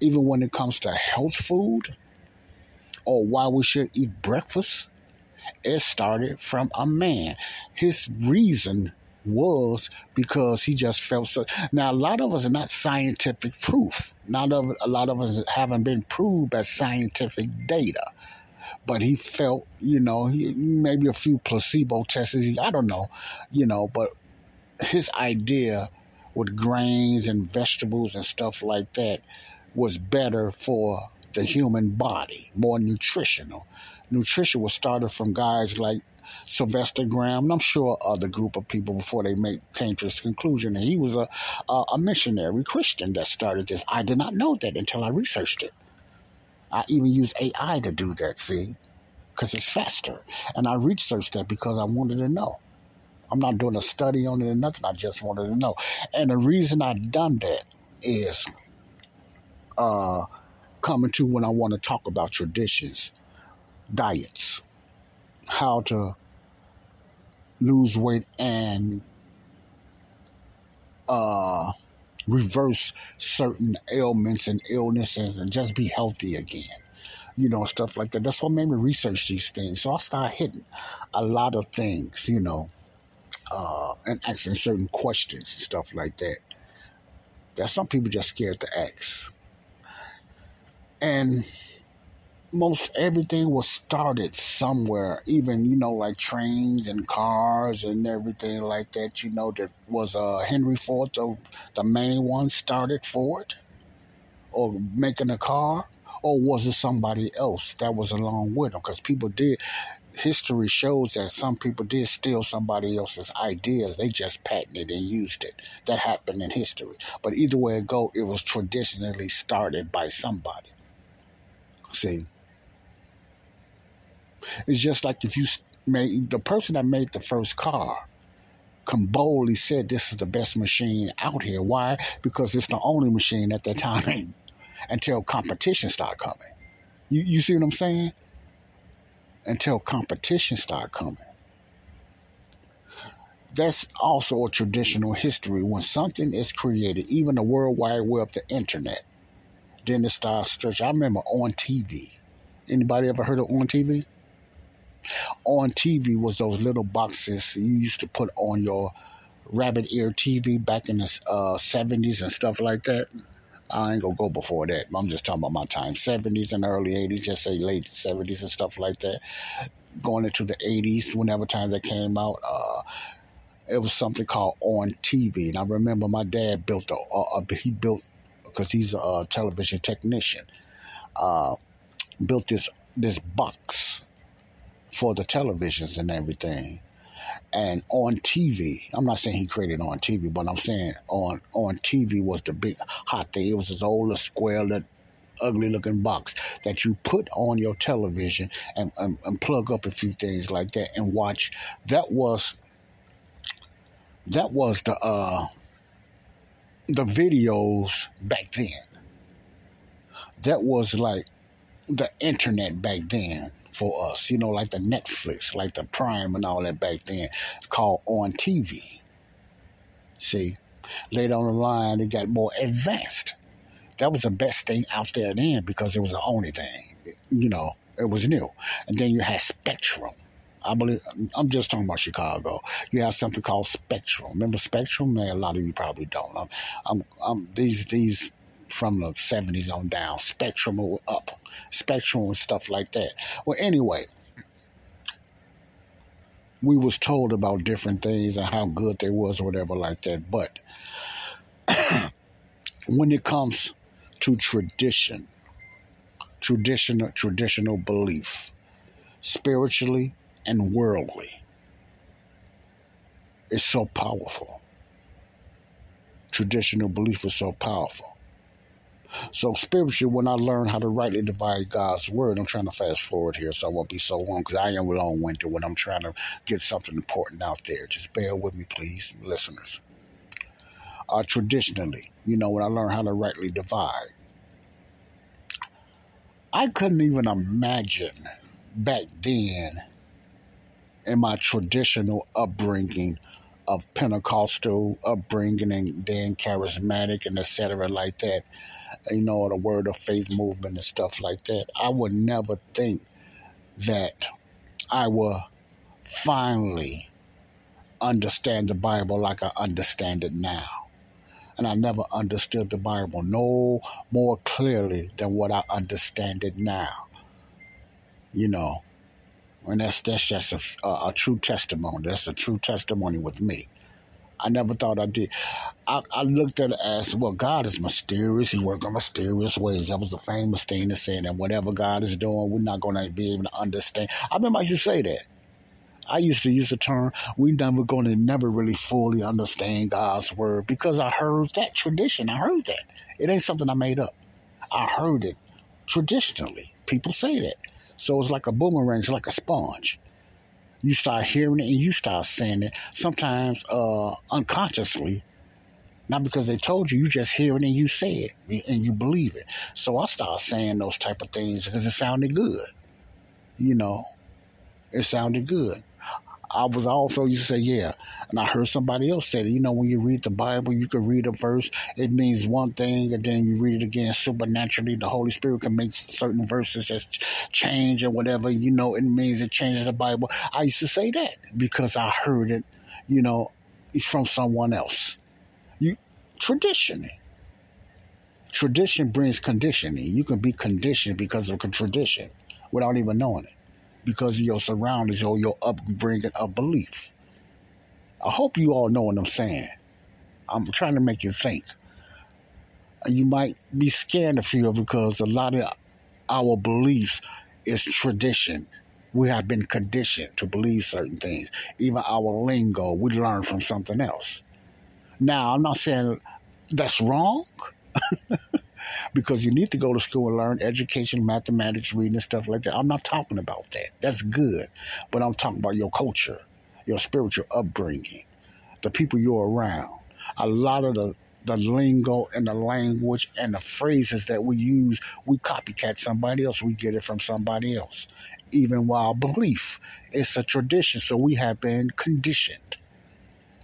even when it comes to health food or why we should eat breakfast, it started from a man. His reason was because he just felt so. Now, a lot of us are not scientific proof. Not of a lot of us haven't been proved by scientific data. But he felt, you know, he, maybe a few placebo tests. I don't know, you know, but his idea with grains and vegetables and stuff like that was better for the human body, more nutritional. Nutrition was started from guys like Sylvester Graham, and I'm sure other group of people before they make, came to this conclusion. And he was a, a, a missionary Christian that started this. I did not know that until I researched it. I even use AI to do that, see, because it's faster. And I researched that because I wanted to know. I'm not doing a study on it or nothing. I just wanted to know. And the reason I done that is uh, coming to when I want to talk about traditions, diets, how to lose weight and uh, reverse certain ailments and illnesses and just be healthy again. You know, stuff like that. That's what made me research these things. So I started hitting a lot of things, you know, uh, and asking certain questions and stuff like that. That some people just scared to ask. And most everything was started somewhere, even, you know, like trains and cars and everything like that, you know, that was uh, Henry Ford, the, the main one started Ford or making a car, or was it somebody else that was along with him? Because people did, history shows that some people did steal somebody else's ideas. They just patented and used it. That happened in history. But either way it go, it was traditionally started by somebody. See? It's just like if you made the person that made the first car can boldly said this is the best machine out here. Why? Because it's the only machine at that time until competition start coming. You you see what I'm saying? Until competition start coming. That's also a traditional history. When something is created, even the World Wide Web, the internet, then it starts stretch. I remember on TV. Anybody ever heard of on TV? On TV was those little boxes you used to put on your rabbit ear TV back in the uh, 70s and stuff like that. I ain't gonna go before that. I'm just talking about my time, 70s and early 80s, just say late 70s and stuff like that. Going into the 80s, whenever time that came out, uh, it was something called on TV, and I remember my dad built a, a, a he built because he's a television technician, uh, built this this box for the televisions and everything. And on TV, I'm not saying he created on TV, but I'm saying on on TV was the big hot thing. It was this old square, that ugly looking box that you put on your television and, and, and plug up a few things like that and watch. That was that was the uh the videos back then. That was like the internet back then for us, you know, like the Netflix, like the Prime and all that back then, called on TV. See, later on the line, it got more advanced. That was the best thing out there then because it was the only thing, you know, it was new. And then you had Spectrum. I believe I'm just talking about Chicago. You have something called Spectrum. Remember Spectrum? Man, a lot of you probably don't. I'm, I'm, I'm these these from the 70s on down. Spectrum up, Spectrum and stuff like that. Well, anyway, we was told about different things and how good they was or whatever like that. But when it comes to tradition, traditional traditional belief, spiritually and worldly, it's so powerful. Traditional belief is so powerful. So spiritually, when I learn how to rightly divide God's word, I'm trying to fast forward here so I won't be so long because I am long-winded when I'm trying to get something important out there. Just bear with me, please, listeners. Uh, traditionally, you know, when I learn how to rightly divide, I couldn't even imagine back then in my traditional upbringing of Pentecostal upbringing and then charismatic and etc. like that, you know, the word of faith movement and stuff like that. I would never think that I will finally understand the Bible like I understand it now. And I never understood the Bible no more clearly than what I understand it now. You know, and that's that's just a, a, a true testimony. That's a true testimony with me. I never thought I did. I, I looked at it as well. God is mysterious. He works in mysterious ways. That was a famous thing to say. And whatever God is doing, we're not going to be able to understand. I remember I used to say that. I used to use the term, "We're never going to never really fully understand God's word because I heard that tradition. I heard that. It ain't something I made up. I heard it traditionally. People say that. So it's like a boomerang, it's like a sponge. You start hearing it and you start saying it, sometimes uh, unconsciously, not because they told you, you just hear it and you say it and you believe it. So I start saying those type of things because it sounded good. You know, it sounded good. I was also used to say, yeah. And I heard somebody else say you know, when you read the Bible, you can read a verse, it means one thing, and then you read it again supernaturally. The Holy Spirit can make certain verses just change or whatever, you know, it means it changes the Bible. I used to say that because I heard it, you know, from someone else. You tradition. Tradition brings conditioning. You can be conditioned because of tradition without even knowing it because of your surroundings or your upbringing of belief. I hope you all know what I'm saying. I'm trying to make you think. You might be scared of fear because a lot of our beliefs is tradition. We have been conditioned to believe certain things. Even our lingo, we learn from something else. Now, I'm not saying that's wrong. because you need to go to school and learn education, mathematics, reading, and stuff like that. I'm not talking about that. That's good. But I'm talking about your culture, your spiritual upbringing, the people you're around. A lot of the the lingo and the language and the phrases that we use, we copycat somebody else. We get it from somebody else. Even while belief, it's a tradition. So we have been conditioned.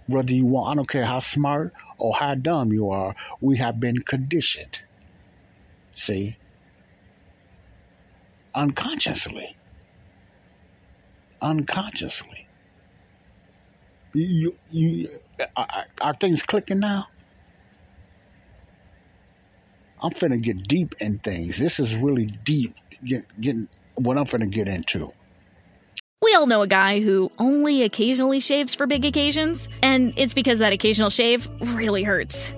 Whether you want, I don't care how smart or how dumb you are, we have been conditioned. See? Unconsciously. Unconsciously. You, you, are, are things clicking now? I'm finna get deep in things. This is really deep, get, getting what I'm finna get into. We all know a guy who only occasionally shaves for big occasions, and it's because that occasional shave really hurts.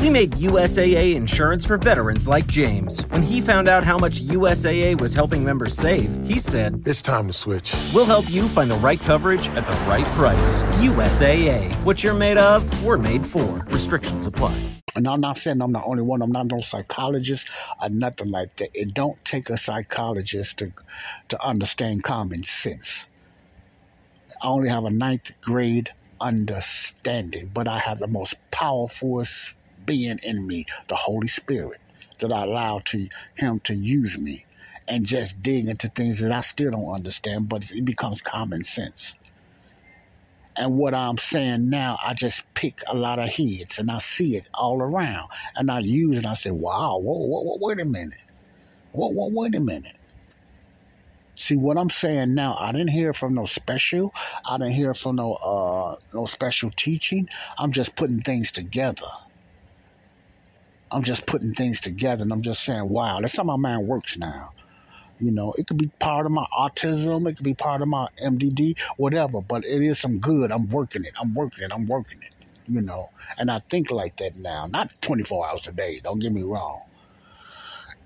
We made USAA insurance for veterans like James. When he found out how much USAA was helping members save, he said, It's time to switch. We'll help you find the right coverage at the right price. USAA. What you're made of, we're made for. Restrictions apply. And I'm not saying I'm the only one. I'm not no psychologist or nothing like that. It don't take a psychologist to to understand common sense. I only have a ninth grade understanding, but I have the most powerful being in me, the Holy Spirit, that I allow to Him to use me and just dig into things that I still don't understand, but it becomes common sense. And what I'm saying now, I just pick a lot of heads and I see it all around. And I use it and I say, wow, whoa, whoa, whoa wait a minute. Whoa, whoa, wait a minute. See what I'm saying now, I didn't hear from no special. I didn't hear from no uh no special teaching. I'm just putting things together. I'm just putting things together and I'm just saying, wow, that's how my mind works now. You know, it could be part of my autism, it could be part of my MDD, whatever, but it is some good. I'm working it. I'm working it. I'm working it. You know, and I think like that now, not 24 hours a day, don't get me wrong.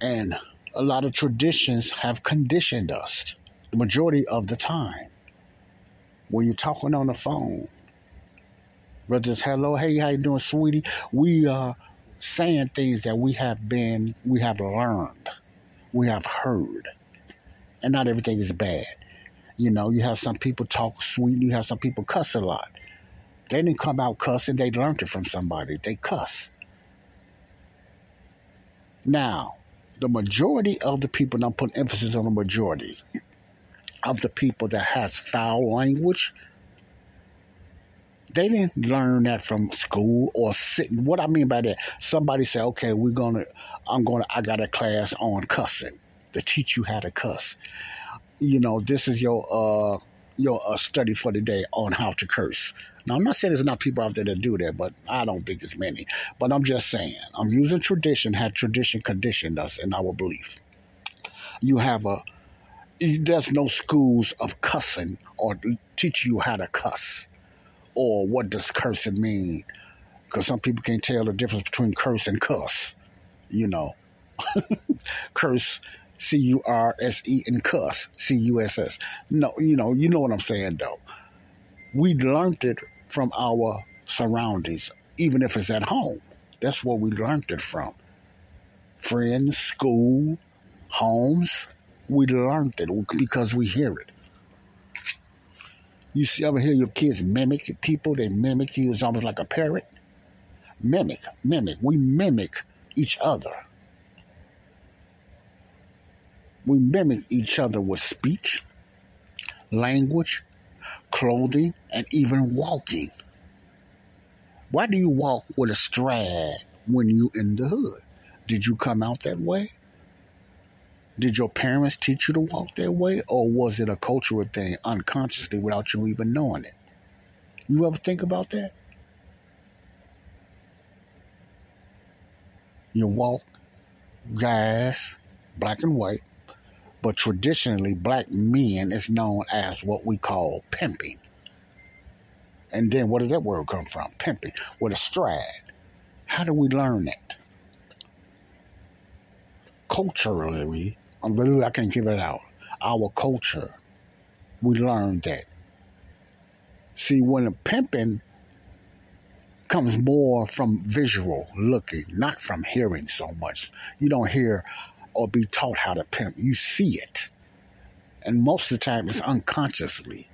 And a lot of traditions have conditioned us the majority of the time. when you're talking on the phone, whether it's hello, hey, how you doing, sweetie? We are saying things that we have been, we have learned, we have heard, and not everything is bad. You know, you have some people talk sweet, you have some people cuss a lot. They didn't come out cussing, they learned it from somebody. They cuss. Now, the majority of the people, and I'm putting emphasis on the majority of the people that has foul language, they didn't learn that from school or sit. What I mean by that, somebody said, "Okay, we're gonna, I'm gonna, I got a class on cussing to teach you how to cuss." You know, this is your uh your uh, study for the day on how to curse. Now, I'm not saying there's not people out there that do that, but I don't think it's many. But I'm just saying, I'm using tradition, had tradition conditioned us in our belief. You have a, there's no schools of cussing or teach you how to cuss or what does cursing mean. Because some people can't tell the difference between curse and cuss, you know. curse C U R S E and cuss C U S S. No, you know, you know what I'm saying though. We learned it from our surroundings, even if it's at home. That's where we learned it from. Friends, school, homes, we learned it because we hear it. You see, ever hear your kids mimic people? They mimic you. It's almost like a parrot. Mimic, mimic. We mimic each other. We mimic each other with speech, language, clothing, and even walking. Why do you walk with a stride when you in the hood? Did you come out that way? Did your parents teach you to walk that way, or was it a cultural thing unconsciously without you even knowing it? You ever think about that? You walk, guys, black and white, but traditionally, black men is known as what we call pimping. And then where did that word come from? Pimping, with a stride. How do we learn that? Culturally, I can't give it out. Our culture, we learned that. See, when a pimping comes more from visual looking, not from hearing so much. You don't hear or be taught how to pimp. You see it. And most of the time, it's unconsciously.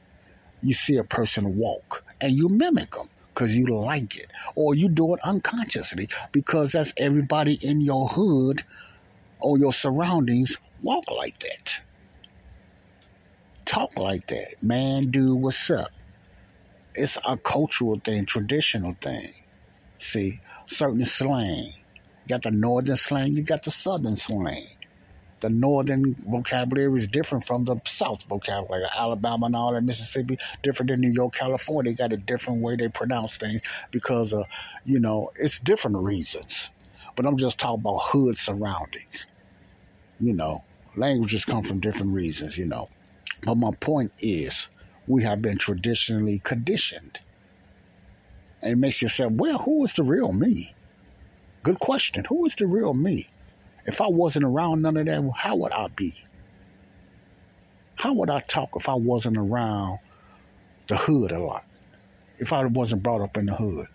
You see a person walk and you mimic them because you like it. Or you do it unconsciously because that's everybody in your hood or your surroundings walk like that. Talk like that. Man, dude, what's up? It's a cultural thing, traditional thing. See, certain slang. You got the northern slang, you got the southern slang. The northern vocabulary is different from the south vocabulary. Alabama and all that, Mississippi, different than New York, California. They got a different way they pronounce things because of, you know, it's different reasons. But I'm just talking about hood surroundings. You know, languages come from different reasons, you know. But my point is, we have been traditionally conditioned. And it makes you say, well, who is the real me? Good question. Who is the real me? If I wasn't around none of that, how would I be? How would I talk if I wasn't around the hood a lot? If I wasn't brought up in the hood?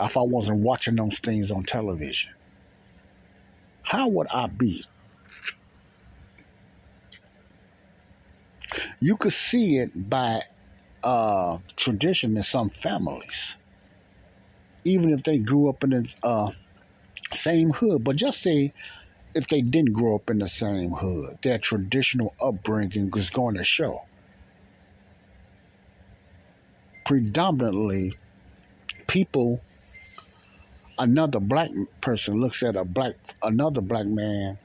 If I wasn't watching those things on television? How would I be? You could see it by uh, tradition in some families, even if they grew up in the uh, same hood. But just say if they didn't grow up in the same hood, their traditional upbringing is going to show. Predominantly, people, another black person looks at a black another black man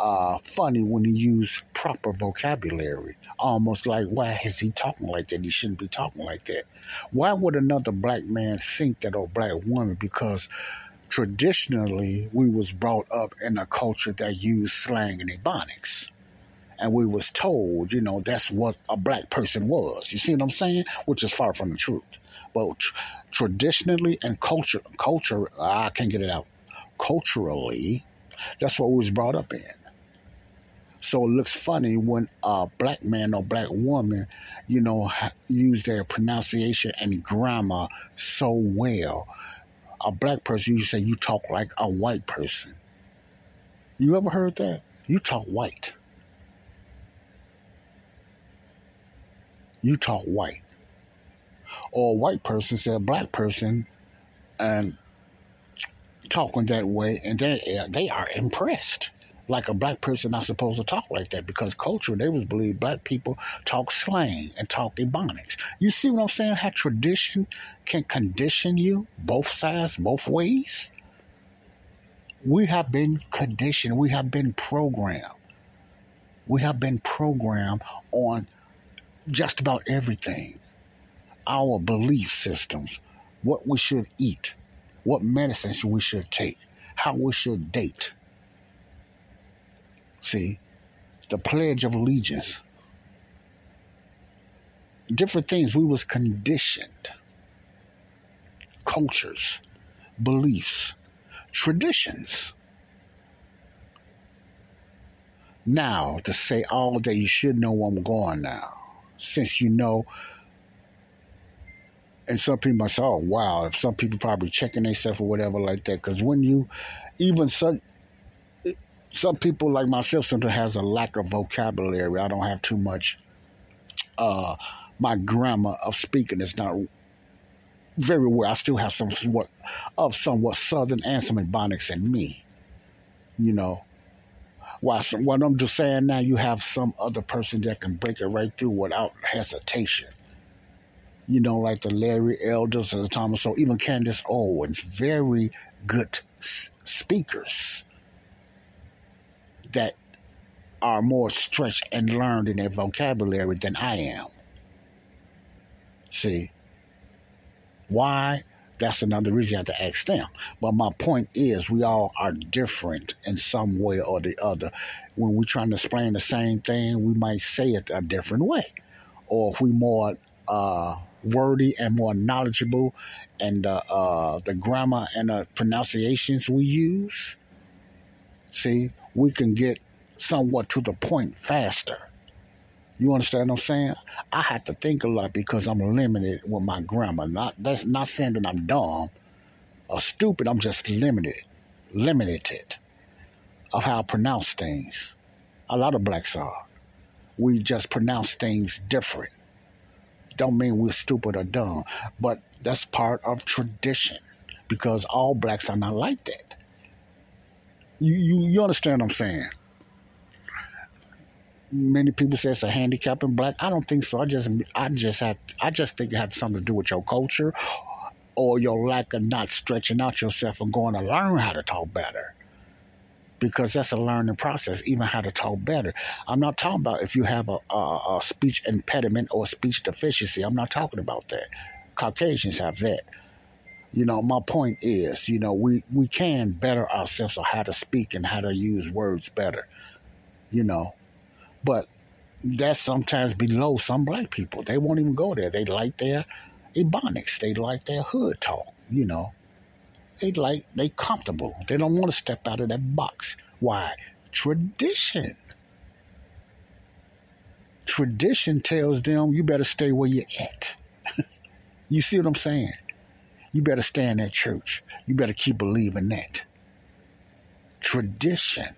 uh, funny when he use proper vocabulary. Almost like, why is he talking like that? He shouldn't be talking like that. Why would another black man think that or black woman? Because traditionally we was brought up in a culture that used slang and ebonics and we was told you know that's what a black person was you see what i'm saying which is far from the truth but tr- traditionally and culture culture i can't get it out culturally that's what we was brought up in So it looks funny when a black man or black woman, you know, use their pronunciation and grammar so well. A black person, you say you talk like a white person. You ever heard that? You talk white. You talk white. Or a white person say a black person and talking that way, and they they are impressed. Like a black person not supposed to talk like that because culture they was believe black people talk slang and talk ebonics. You see what I'm saying? How tradition can condition you both sides, both ways. We have been conditioned. We have been programmed. We have been programmed on just about everything. Our belief systems, what we should eat, what medicines we should take, how we should date. See, the Pledge of Allegiance, different things. We was conditioned, cultures, beliefs, traditions. Now, to say all day, you should know where I'm going now, since you know and some people say, "Oh, wow!" If some people probably checking themselves or whatever like that, because when you, even some, some people like myself, sometimes has a lack of vocabulary. I don't have too much. Uh, my grammar of speaking is not very well. I still have some somewhat of somewhat southern and some ebonics in me. You know, while some, what I'm just saying now, you have some other person that can break it right through without hesitation you know, like the Larry Elders and the Thomas, so even Candace Owens, very good s- speakers that are more stretched and learned in their vocabulary than I am. See, why? That's another reason you have to ask them. But my point is, we all are different in some way or the other. When we're trying to explain the same thing, we might say it a different way. Or if we're more uh, wordy and more knowledgeable and uh, uh, the grammar and the pronunciations we use, see, we can get somewhat to the point faster. You understand what I'm saying? I have to think a lot because I'm limited with my grammar. Not that's not saying that I'm dumb or stupid. I'm just limited, limited of how I pronounce things. A lot of blacks are. We just pronounce things different don't mean we're stupid or dumb, but that's part of tradition because all blacks are not like that. You you, you understand what I'm saying? Many people say it's a handicap in black. I don't think so. I just I just had I just think it had something to do with your culture or your lack of not stretching out yourself and going to learn how to talk better because that's a learning process, even how to talk better. I'm not talking about if you have a, a, a speech impediment or speech deficiency. I'm not talking about that. Caucasians have that. You know, my point is, you know, we, we can better ourselves on how to speak and how to use words better, you know. But that's sometimes below some black people. They won't even go there. They like their ebonics. They like their hood talk, you know. They like they comfortable. They don't want to step out of that box. Why? Tradition. Tradition tells them you better stay where you're at. you see what I'm saying? You better stay in that church. You better keep believing that. Tradition.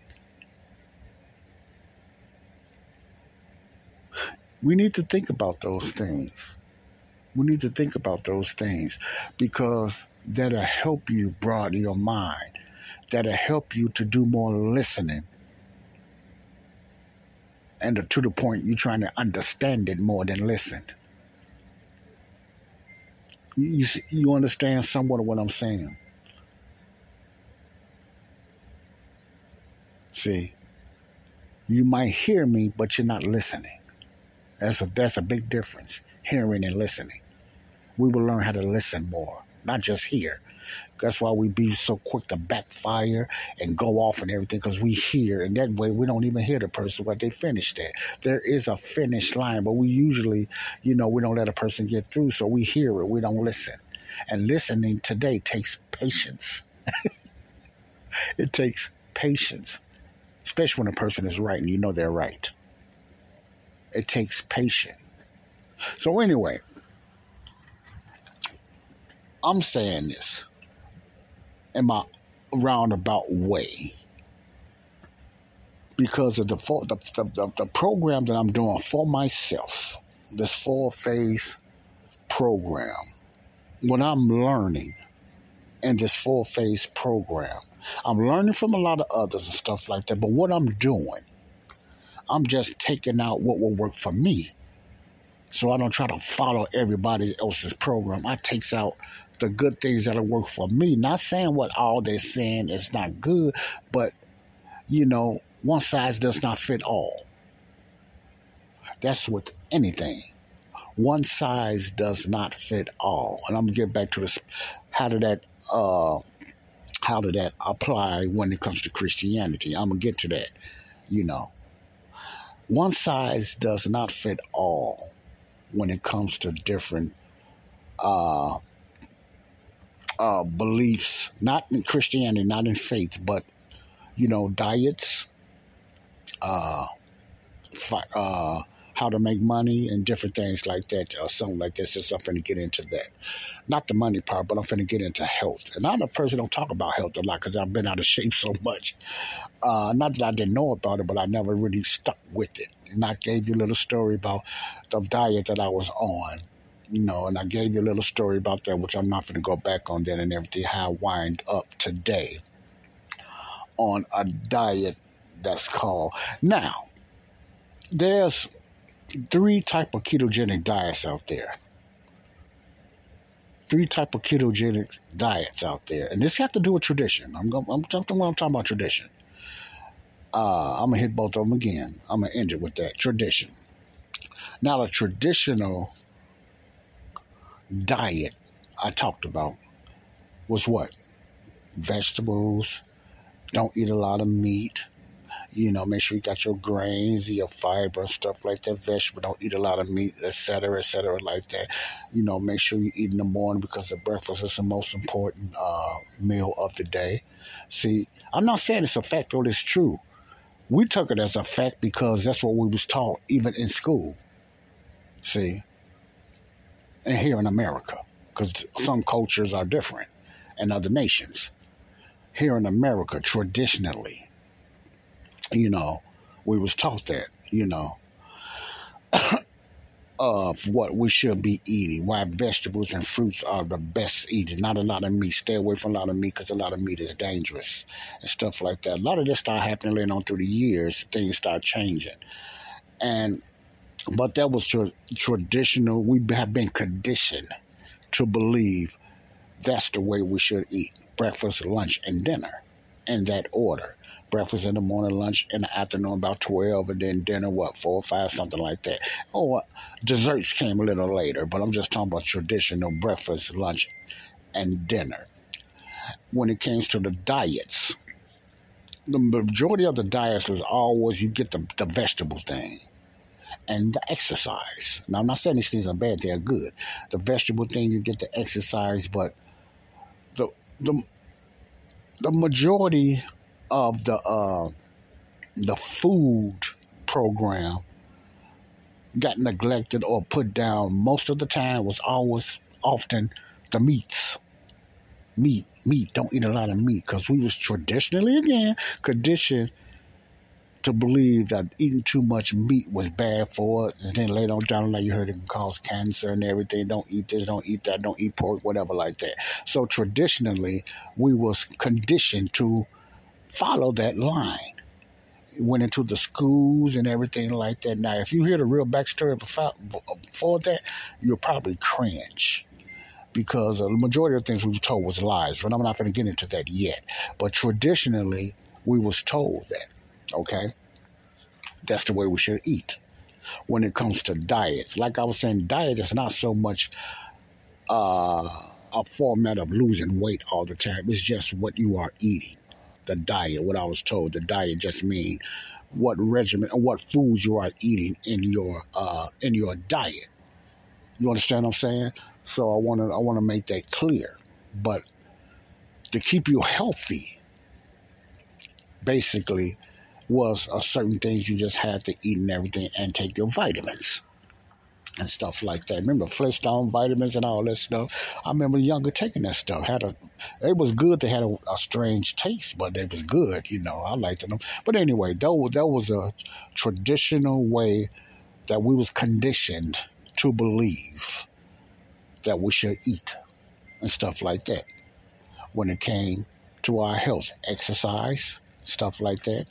We need to think about those things. We need to think about those things because that'll help you broaden your mind. That'll help you to do more listening. And to the point you're trying to understand it more than listen. You, you understand somewhat of what I'm saying? See, you might hear me, but you're not listening. That's a that's a big difference, hearing and listening. We will learn how to listen more, not just hear. That's why we be so quick to backfire and go off and everything because we hear, and that way we don't even hear the person what they finished at. There is a finish line, but we usually, you know, we don't let a person get through, so we hear it, we don't listen. And listening today takes patience. it takes patience. especially when a person is right and you know they're right. It takes patience. So, anyway, I'm saying this in my roundabout way because of the, the, the, the program that I'm doing for myself, this four phase program, what I'm learning in this four phase program, I'm learning from a lot of others and stuff like that, but what I'm doing, I'm just taking out what will work for me. So I don't try to follow everybody else's program. I takes out the good things that'll work for me. Not saying what all they're saying is not good, but you know, one size does not fit all. That's with anything. One size does not fit all. And I'm gonna get back to this. How did that? Uh, how did that apply when it comes to Christianity? I'm gonna get to that. You know, one size does not fit all when it comes to different uh, uh, beliefs, not in Christianity, not in faith, but you know, diets, uh, fi- uh, how to make money, and different things like that, or something like this. So I'm going to get into that. Not the money part, but I'm going to get into health. And I'm a person don't talk about health a lot because I've been out of shape so much. Uh, not that I didn't know about it, but I never really stuck with it. And I gave you a little story about the diet that I was on you know, and I gave you a little story about that, which I'm not going to go back on that and everything, how I wind up today on a diet that's called. Now, there's three type of ketogenic diets out there. Three type of ketogenic diets out there, and this has to do with tradition. I'm. I'm talking about tradition. Uh, I'm gonna hit both of them again. I'm gonna end it with that tradition. Now, the traditional diet I talked about was what? Vegetables. Don't eat a lot of meat. You know, make sure you got your grains, your fiber, and stuff like that. Vegetable. Don't eat a lot of meat, etc., etc., like that. You know, make sure you eat in the morning because the breakfast is the most important uh, meal of the day. See, I'm not saying it's a fact or it's true. We took it as a fact because that's what we was taught, even in school. See, and here in America, because some cultures are different and other nations. Here in America, traditionally, you know, we was taught that, you know, of what we should be eating, why vegetables and fruits are the best eating. Not a lot of meat. Stay away from a lot of meat because a lot of meat is dangerous and stuff like that. A lot of this started happening later on through the years. Things start changing. And but that was tra- traditional. We have been conditioned to believe that's the way we should eat breakfast, lunch, and dinner in that order. Breakfast in the morning, lunch in the afternoon, about 12, and then dinner, what, 4 or 5, something like that. Oh, uh, desserts came a little later, but I'm just talking about traditional breakfast, lunch, and dinner. When it comes to the diets, the majority of the diets was always you get the, the vegetable thing and the exercise. Now, I'm not saying these things are bad; they're good. The vegetable thing, you get the exercise, but the the the majority of the uh, the food program got neglected or put down. Most of the time, was always often the meats. Meat, meat. Don't eat a lot of meat because we was traditionally again conditioned to believe that eating too much meat was bad for us. And then later on down line, you heard it can cause cancer and everything. Don't eat this, don't eat that, don't eat pork, whatever like that. So traditionally, we was conditioned to follow that line. Went into the schools and everything like that. Now, if you hear the real backstory before, before that, you'll probably cringe because the majority of things we were told was lies. But I'm not going to get into that yet. But traditionally, we was told that Okay? That's the way we should eat. When it comes to diets, like I was saying, diet is not so much uh, a format of losing weight all the time. It's just what you are eating. The diet, what I was told, the diet just means what regimen or what foods you are eating in your uh, in your diet. You understand what I'm saying? So I want to I want to make that clear. But to keep you healthy, basically, was uh, certain things you just had to eat and everything and take your vitamins and stuff like that. Remember Flintstone vitamins and all that stuff. I remember younger taking that stuff. Had a, it was good. They had a, a strange taste, but it was good. You know, I liked them. But anyway, that was that was a traditional way that we was conditioned to believe that we should eat and stuff like that. When it came to our health, exercise, stuff like that,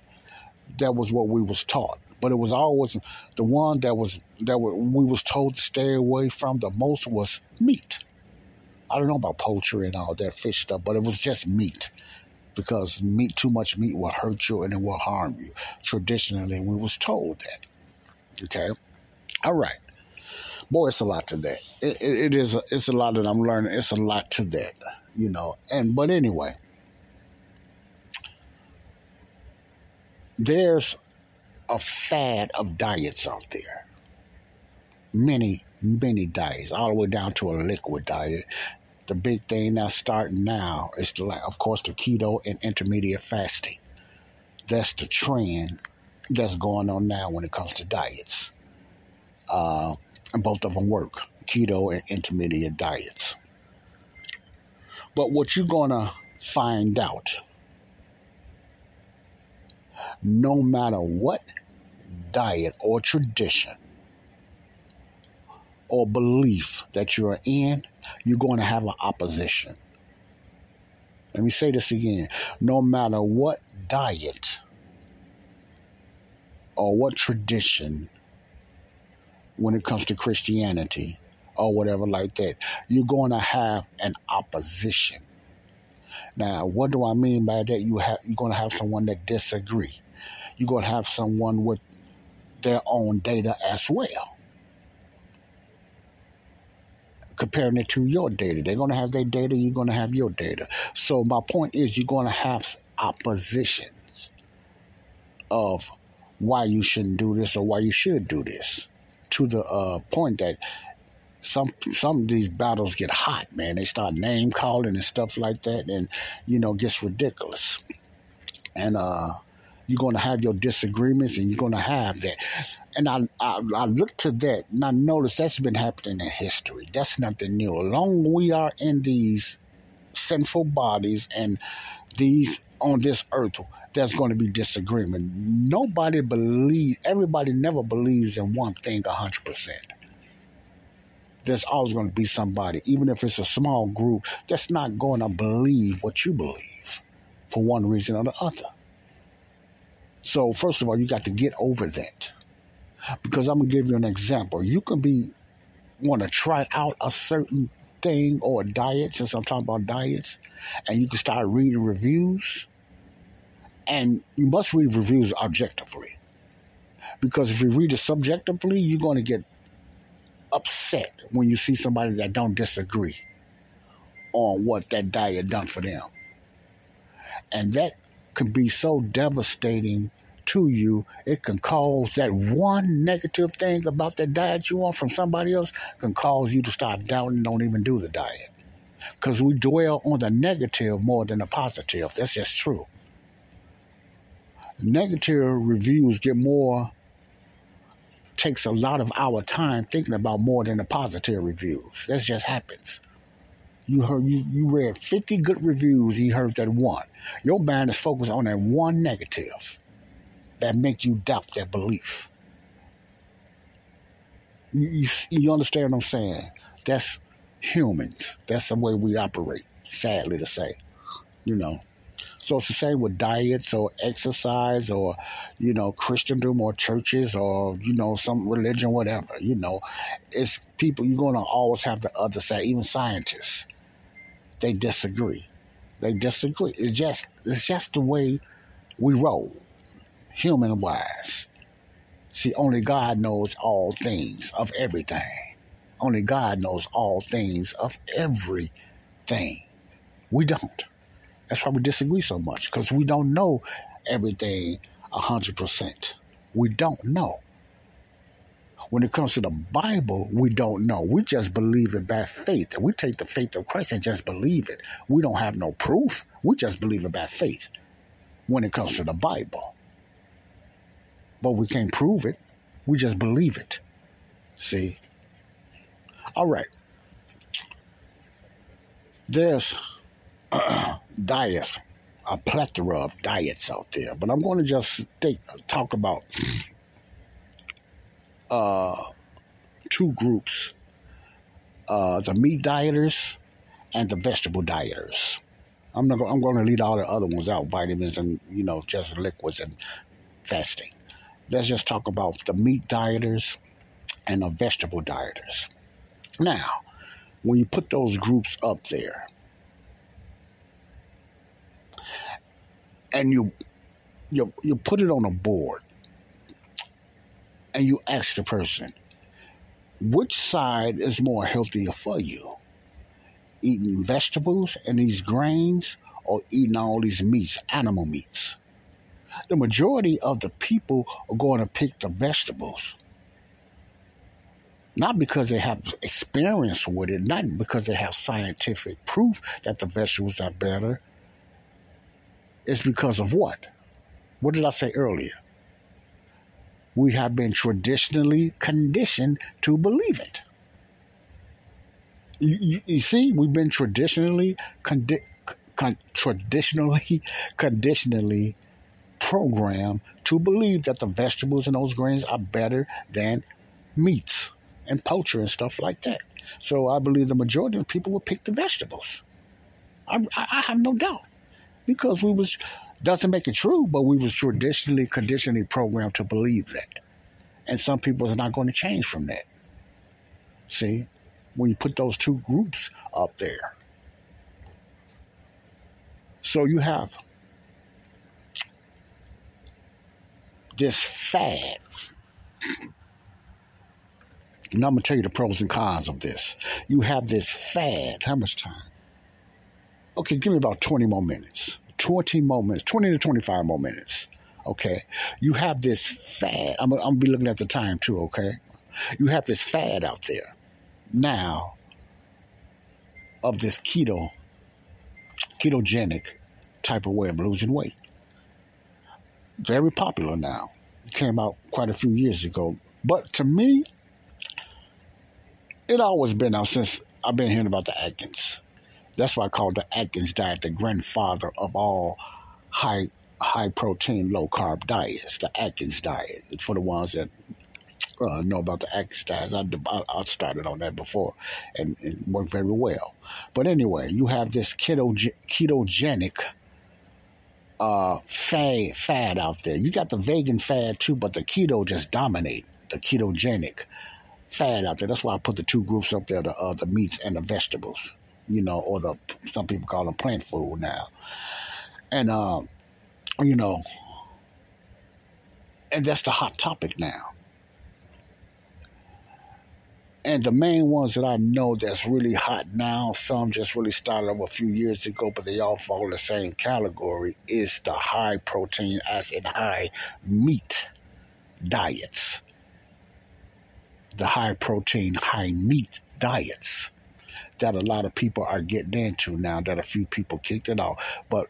that was what we was taught but it was always the one that was that we was told to stay away from the most was meat. I don't know about poultry and all that fish stuff, but it was just meat because meat too much meat will hurt you and it will harm you. Traditionally, we was told that. Okay, all right. Boy, it's a lot to that. it, it, it is. It's a lot that I'm learning. It's a lot to that, you know. And but anyway, there's a fad of diets out there. Many, many diets, all the way down to a liquid diet. The big thing that's starting now is, the, of course, the keto and intermediate fasting. That's the trend that's going on now when it comes to diets. Uh, both of them work keto and intermediate diets. But what you're going to find out, no matter what diet or tradition or belief that you're in, you're going to have an opposition. Let me say this again. No matter what diet or what tradition, when it comes to Christianity or whatever like that, you're going to have an opposition. Now, what do I mean by that? You have you're going to have someone that disagree. You're going to have someone with their own data as well. Comparing it to your data. They're going to have their data, you're going to have your data. So, my point is, you're going to have oppositions of why you shouldn't do this or why you should do this to the uh, point that some some of these battles get hot, man. They start name calling and stuff like that, and you know, gets ridiculous. And uh, you're going to have your disagreements and you're going to have that. And I, I, I look to that and I notice that's been happening in history. That's nothing new. As long as we are in these sinful bodies and these on this earth, there's going to be disagreement. Nobody believes, everybody never believes in one thing 100%. There's always going to be somebody, even if it's a small group, that's not going to believe what you believe for one reason or the other. So, first of all, you got to get over that. Because I'm going to give you an example. You can be, want to try out a certain thing or a diet, since I'm talking about diets, and you can start reading reviews. And you must read reviews objectively. Because if you read it subjectively, you're going to get upset when you see somebody that don't disagree on what that diet done for them. And that can be so devastating to you. It can cause that one negative thing about that diet you want from somebody else can cause you to start doubting, don't even do the diet. Because we dwell on the negative more than the positive. That's just true. Negative reviews get more, takes a lot of our time thinking about more than the positive reviews. That just happens. You heard you, you read 50 good reviews, you heard that one. Your mind is focused on that one negative that make you doubt that belief. You, you, you understand what I'm saying? That's humans. That's the way we operate, sadly to say. You know. So it's the same with diets or exercise or, you know, Christendom or churches or, you know, some religion, whatever. You know, it's people, you're going to always have the other side, even scientists. They disagree. They disagree. It's just it's just the way we roll, human wise. See, only God knows all things of everything. Only God knows all things of everything. We don't. That's why we disagree so much, because we don't know everything a hundred percent. We don't know. When it comes to the Bible, we don't know. We just believe it by faith. We take the faith of Christ and just believe it. We don't have no proof. We just believe it by faith when it comes to the Bible. but we can't prove it. We just believe it. See? All right. There's diets, a plethora of diets out there, but I'm going to just think, talk about uh, two groups uh, the meat dieters and the vegetable dieters. I'm not. I'm going to leave all the other ones out, vitamins and you know just liquids and fasting. Let's just talk about the meat dieters and the vegetable dieters. Now, when you put those groups up there, and you you you put it on a board, and you ask the person, which side is more healthier for you? Eating vegetables and these grains or eating all these meats, animal meats? The majority of the people are going to pick the vegetables. Not because they have experience with it, not because they have scientific proof that the vegetables are better. It's because of what? What did I say earlier? We have been traditionally conditioned to believe it. You, you, you see, we've been traditionally condi- con- traditionally conditionally programmed to believe that the vegetables and those grains are better than meats and poultry and stuff like that. So I believe the majority of people will pick the vegetables. I, I have no doubt because we was doesn't make it true, but we was traditionally conditionally programmed to believe that, and some people are not going to change from that. See, when you put those two groups up there, so you have this fad. And I'm to tell you the pros and cons of this. You have this fad. How much time? Okay, give me about 20 more minutes. 20 more minutes, 20 to 25 more minutes. Okay. You have this fad. I'm, I'm to be looking at the time too, okay? You have this fad out there now of this keto, ketogenic type of way of losing weight. Very popular now. It came out quite a few years ago. But to me, it always been out since I've been hearing about the Atkins. That's why I call the Atkins diet the grandfather of all high high protein, low carb diets. The Atkins diet. It's for the ones that uh, know about the Atkins diet. I, I started on that before and it worked very well. But anyway, you have this keto, ketogenic uh, fad, fad out there. You got the vegan fad too, but the keto just dominate the ketogenic fad out there. That's why I put the two groups up there: the uh, the meats and the vegetables. You know, or the some people call them plant food now. And uh, you know, and that's the hot topic now. And the main ones that I know that's really hot now, some just really started up a few years ago, but they all fall in the same category, is the high protein, as in high meat diets. The high protein, high meat diets that a lot of people are getting into now, that a few people kicked it off. But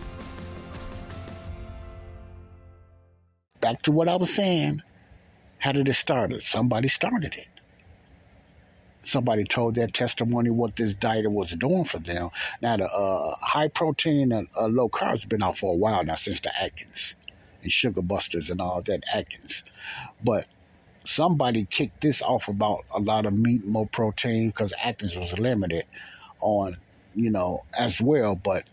back to what I was saying. How did it start? Somebody started it. Somebody told their testimony what this diet was doing for them. Now, the uh, high protein and uh, low carbs been out for a while now since the Atkins and sugar busters and all that Atkins. But somebody kicked this off about a lot of meat, more protein, because Atkins was limited on, you know, as well, but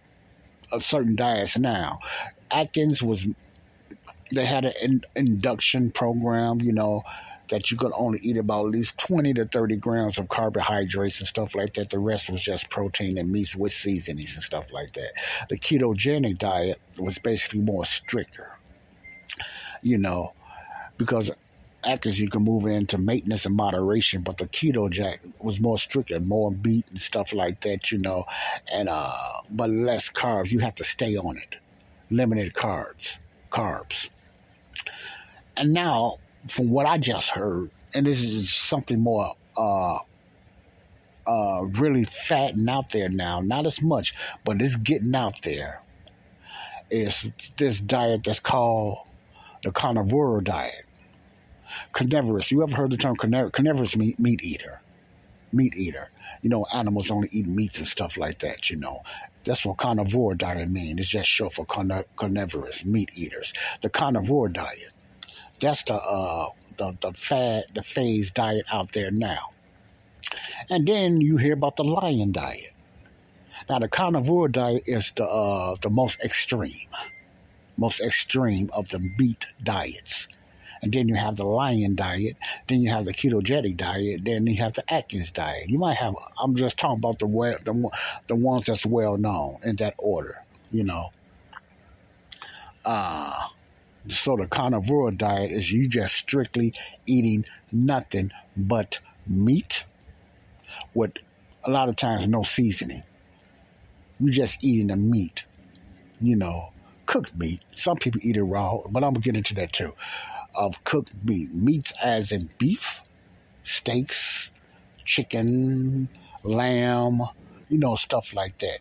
a certain diets now. Atkins was, they had an in, induction program, you know, that you could only eat about at least 20 to 30 grams of carbohydrates and stuff like that. The rest was just protein and meats with seasonings and stuff like that. The ketogenic diet was basically more stricter, you know, because Atkins you can move into maintenance and moderation, but the ketogenic was more strict and more meat and stuff like that, you know, and uh, but less carbs. You have to stay on it, limited carbs, carbs. And now, from what I just heard, and this is something more uh, uh, really fatting out there now, not as much, but it's getting out there. Is this diet that's called the carnivore diet? Carnivorous. You ever heard the term carnivorous meat, meat eater? Meat eater. You know, animals only eat meats and stuff like that, you know. That's what carnivore diet means. It's just short for carnivorous, meat eaters. The carnivore diet. That's the uh the, the fad the phase diet out there now. And then you hear about the lion diet. Now the carnivore diet is the uh, the most extreme, most extreme of the meat diets and then you have the lion diet, then you have the ketogenic diet, then you have the Atkins diet. You might have. I'm just talking about the well, the the ones that's well known in that order. You know. Uh so the carnivore diet is you just strictly eating nothing but meat with a lot of times no seasoning. You just eating the meat, you know, cooked meat. Some people eat it raw, but I'm gonna get into that too of cooked meat. Meats as in beef, steaks, chicken, lamb, you know, stuff like that.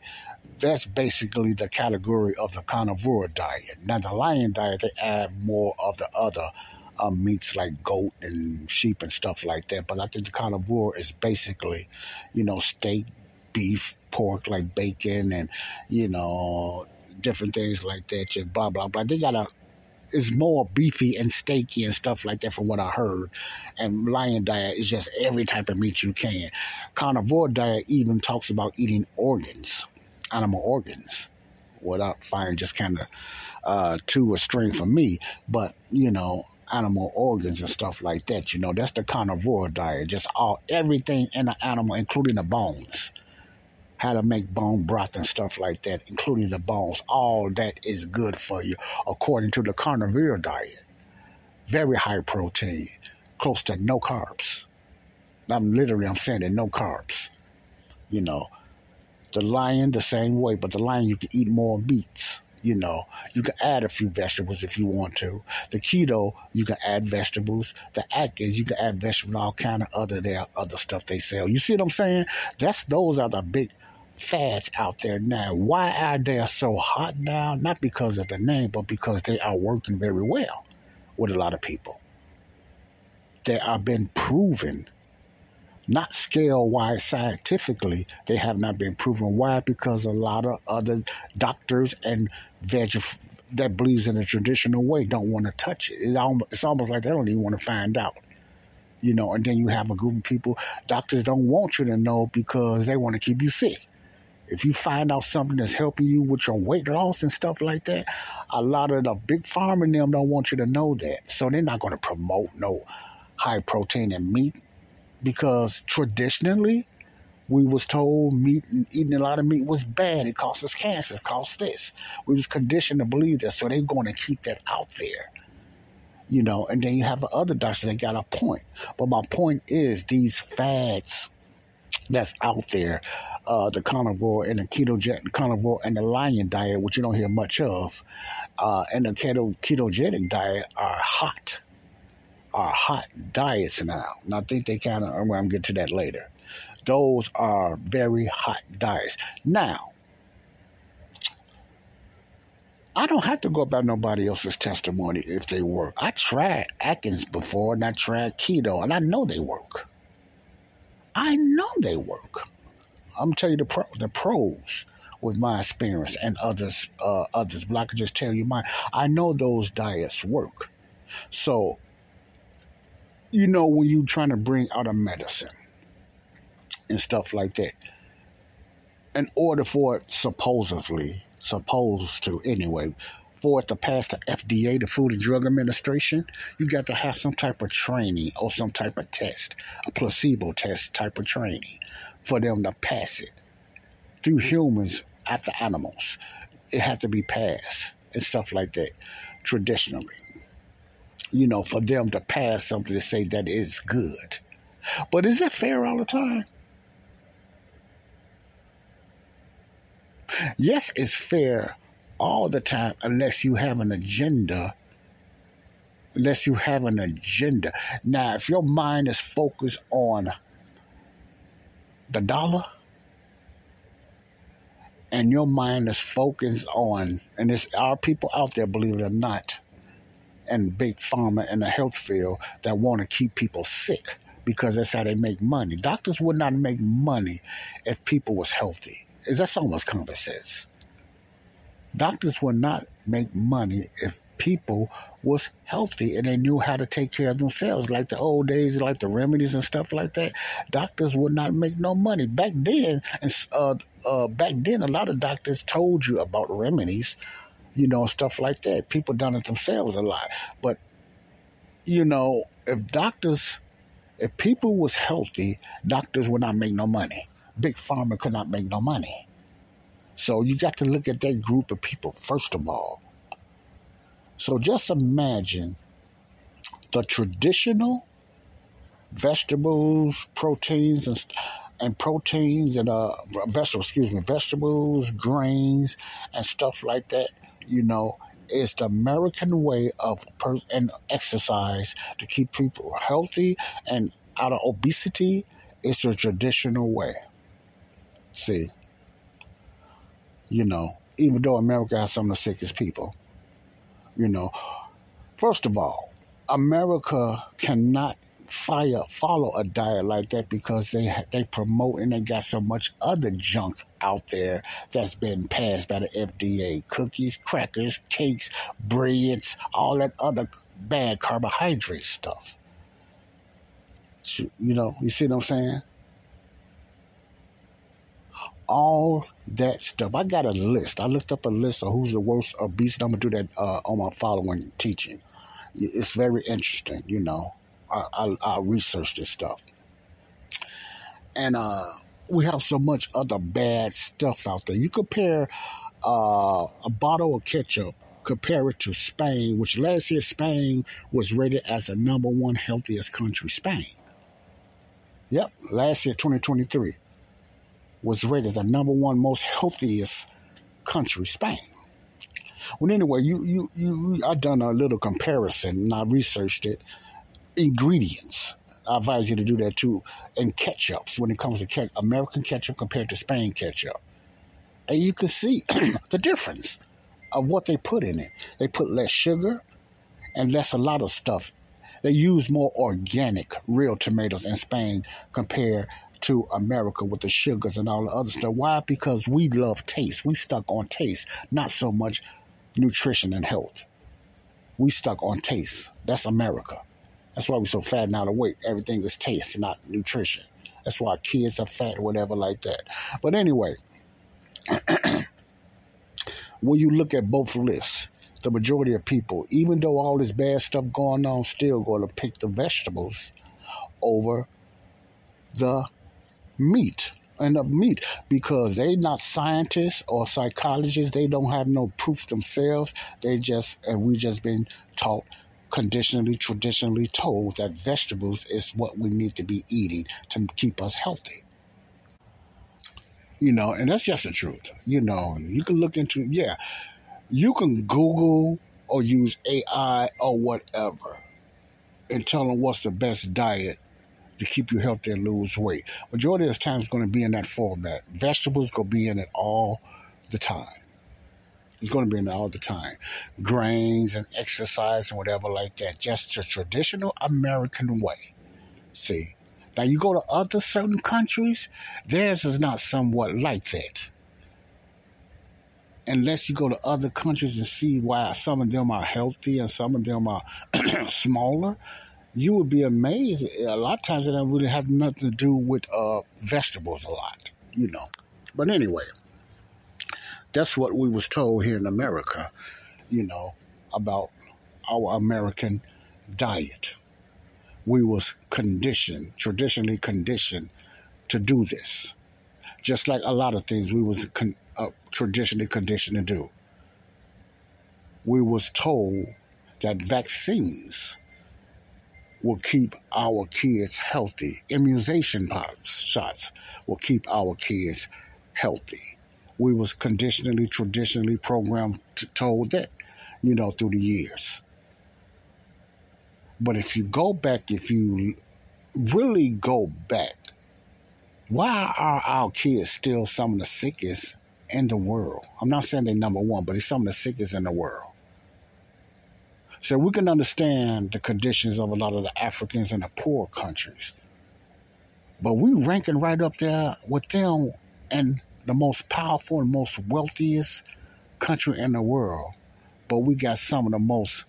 That's basically the category of the carnivore diet. Now, the lion diet, they add more of the other um, meats like goat and sheep and stuff like that. But I think the carnivore is basically, you know, steak, beef, pork like bacon, and you know, different things like that. Just blah blah blah. They got a is more beefy and steaky and stuff like that from what I heard. And lion diet is just every type of meat you can. Carnivore diet even talks about eating organs, animal organs, without finding just kind of uh, too extreme for me. But, you know, animal organs and stuff like that, you know, that's the carnivore diet. Just all everything in the animal, including the bones how to make bone broth and stuff like that, including the bones. All that is good for you according to the carnivore diet. Very high protein, close to no carbs. I'm literally I'm saying that no carbs. You know. The lion the same way, but the lion you can eat more meats. You know, you can add a few vegetables if you want to. The keto, you can add vegetables. The Atkins, you can add vegetables, and all kind of other there other stuff they sell. You see what I'm saying? That's those are the big fads out there now. Why are they so hot now? Not because of the name, but because they are working very well with a lot of people. They are been proven, not scale wise scientifically, they have not been proven. Why? Because a lot of other doctors and veg that believes in a traditional way don't want to touch it. It's almost like they don't even want to find out you know, and then you have a group of people, doctors don't want you to know because they want to keep you sick. If you find out something that's helping you with your weight loss and stuff like that, a lot of the big and them don't want you to know that. So they're not going to promote no high protein and meat because traditionally we was told meat eating a lot of meat was bad. It causes cancer. It causes this. We was conditioned to believe that. So they're going to keep that out there. You know, and then you have other doctors that got a point. But my point is these fads that's out there uh, the carnivore and the ketogenic carnivore and the lion diet, which you don't hear much of, uh, and the keto, ketogenic diet are hot, are hot diets now. And I think they kind of, I'm going to get to that later. Those are very hot diets. Now, I don't have to go about nobody else's testimony if they work. I tried Atkins before and I tried keto, and I know they work. I know they work. I'm tell you the pro, the pros with my experience and others uh, others, but I can just tell you mine. I know those diets work. So you know, when you trying to bring out a medicine and stuff like that, in order for it supposedly, supposed to anyway, for it to pass the FDA, the Food and Drug Administration, you got to have some type of training or some type of test, a placebo test type of training for them to pass it through humans after animals. It had to be passed and stuff like that traditionally. You know, for them to pass something to say that it's good. But is that fair all the time? Yes, it's fair all the time unless you have an agenda. Unless you have an agenda. Now, if your mind is focused on the dollar and your mind is focused on, and there's our people out there, believe it or not, and big pharma in the health field that want to keep people sick because that's how they make money. Doctors would not make money if people was healthy. Is That's almost common sense. Doctors would not make money if people was healthy and they knew how to take care of themselves, like the old days, like the remedies and stuff like that. Doctors would not make no money back then. And uh, uh, back then, a lot of doctors told you about remedies, you know, stuff like that. People done it themselves a lot, but you know, if doctors, if people was healthy, doctors would not make no money. Big pharma could not make no money. So you got to look at that group of people first of all. So just imagine the traditional vegetables, proteins, and and proteins and uh vegetables, excuse me, vegetables, grains, and stuff like that. You know, it's the American way of per- and exercise to keep people healthy and out of obesity. It's a traditional way. See, you know, even though America has some of the sickest people, you know, first of all, America cannot fire follow a diet like that because they they promote and they got so much other junk out there that's been passed by the FDA cookies crackers cakes breads all that other bad carbohydrate stuff you know you see what I'm saying all that stuff. I got a list. I looked up a list of who's the worst obese. I'm gonna do that uh, on my following teaching. It's very interesting, you know. I, I, research this stuff, and uh, we have so much other bad stuff out there. You compare uh, a bottle of ketchup, compare it to Spain, which last year Spain was rated as the number one healthiest country. Spain. Yep, last year 2023 was rated the number one most healthiest country, Spain. Well, anyway, you you you I done a little comparison and I researched it. Ingredients. I advise you to do that too. And ketchups when it comes to American ketchup compared to Spain ketchup, and you can see the difference of what they put in it. They put less sugar and less a lot of stuff. They use more organic, real tomatoes in Spain compared to America with the sugars and all the other stuff. Why? Because we love taste. We stuck on taste, not so much nutrition and health. We stuck on taste. That's America. That's why we're so fat and out of weight. Everything is taste, not nutrition. That's why kids are fat or whatever like that. But anyway, when you look at both lists, the majority of people, even though all this bad stuff going on, still going to pick the vegetables over the meat and of meat because they not scientists or psychologists. They don't have no proof themselves. They just and we just been taught conditionally, traditionally told that vegetables is what we need to be eating to keep us healthy. You know, and that's just the truth. You know, you can look into yeah, you can Google or use AI or whatever and tell them what's the best diet to keep you healthy and lose weight. Majority of the time, it's going to be in that format. Vegetables going to be in it all the time. It's going to be in it all the time. Grains and exercise and whatever like that. Just the traditional American way. See. Now you go to other certain countries, theirs is not somewhat like that. Unless you go to other countries and see why some of them are healthy and some of them are smaller, you would be amazed. A lot of times it don't really have nothing to do with uh, vegetables a lot, you know. But anyway, that's what we was told here in America, you know, about our American diet. We was conditioned, traditionally conditioned to do this. Just like a lot of things we was con- uh, traditionally conditioned to do. We was told that vaccines will keep our kids healthy. Immunization shots will keep our kids healthy. We was conditionally, traditionally programmed, to, told that, you know, through the years. But if you go back, if you really go back, why are our kids still some of the sickest in the world? I'm not saying they're number one, but it's some of the sickest in the world. So we can understand the conditions of a lot of the Africans in the poor countries. But we ranking right up there with them and the most powerful and most wealthiest country in the world. But we got some of the most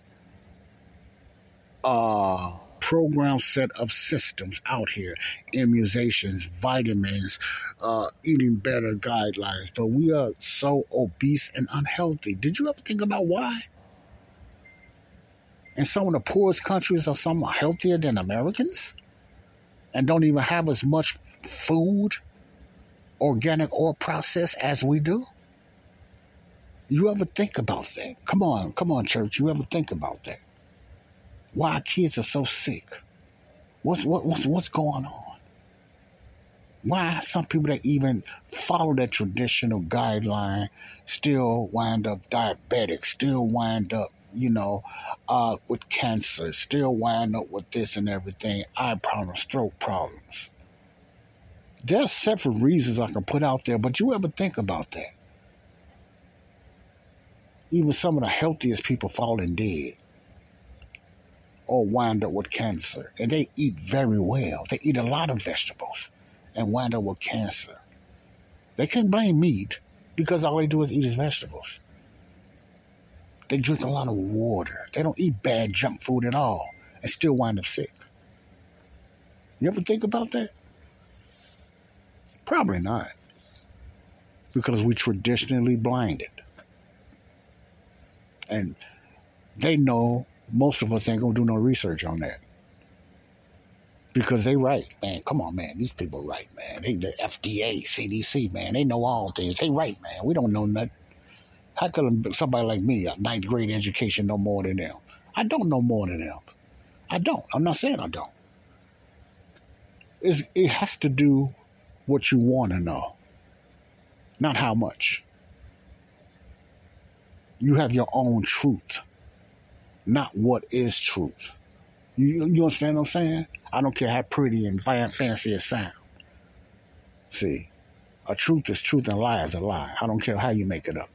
uh program set of systems out here immunizations vitamins uh, eating better guidelines but we are so obese and unhealthy did you ever think about why and some of the poorest countries are some healthier than Americans and don't even have as much food, organic or processed, as we do? You ever think about that? Come on, come on, church. You ever think about that? Why our kids are so sick? What's what, what's what's going on? Why some people that even follow that traditional guideline still wind up diabetic, still wind up you know, uh, with cancer, still wind up with this and everything, eye problems, stroke problems. There's several reasons I can put out there, but you ever think about that? Even some of the healthiest people falling dead or wind up with cancer. And they eat very well. They eat a lot of vegetables and wind up with cancer. They can't blame meat because all they do is eat his vegetables. They drink a lot of water. They don't eat bad junk food at all and still wind up sick. You ever think about that? Probably not. Because we traditionally blinded. And they know most of us ain't gonna do no research on that. Because they right, man. Come on, man. These people right, man. They the FDA, CDC, man. They know all things. They right, man. We don't know nothing. How could somebody like me, a ninth grade education, know more than them? I don't know more than them. I don't. I'm not saying I don't. It's, it has to do what you want to know, not how much. You have your own truth, not what is truth. You, you understand what I'm saying? I don't care how pretty and fancy it sounds. See, a truth is truth and a lie is a lie. I don't care how you make it up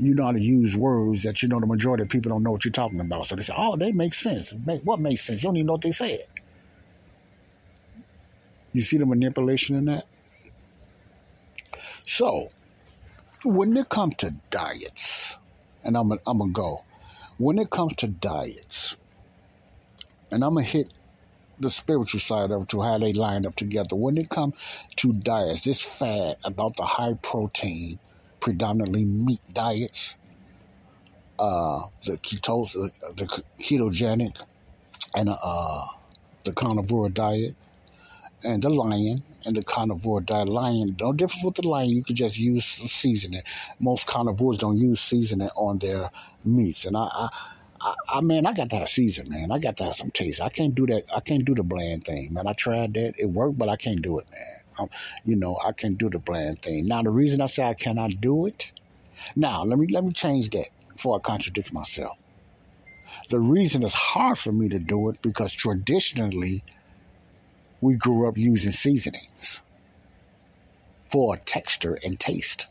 you know how to use words that you know the majority of people don't know what you're talking about. So they say, oh, they make sense. What makes sense? You don't even know what they said. You see the manipulation in that? So, when it comes to diets, and I'm going to go, when it comes to diets, and I'm going to hit the spiritual side of it to how they line up together. When it comes to diets, this fad about the high protein, predominantly meat diets, uh, the ketose, uh, the ketogenic, and uh, the carnivore diet, and the lion and the carnivore diet. Lion, no difference with the lion. You could just use seasoning. Most carnivores don't use seasoning on their meats, and I, I I, I man, I got to have season, man. I got to have some taste. I can't do that. I can't do the bland thing, man. I tried that. It worked, but I can't do it, man. Um, you know, I can't do the bland thing. Now, the reason I say I cannot do it, now let me let me change that before I contradict myself. The reason it's hard for me to do it because traditionally we grew up using seasonings for texture and taste.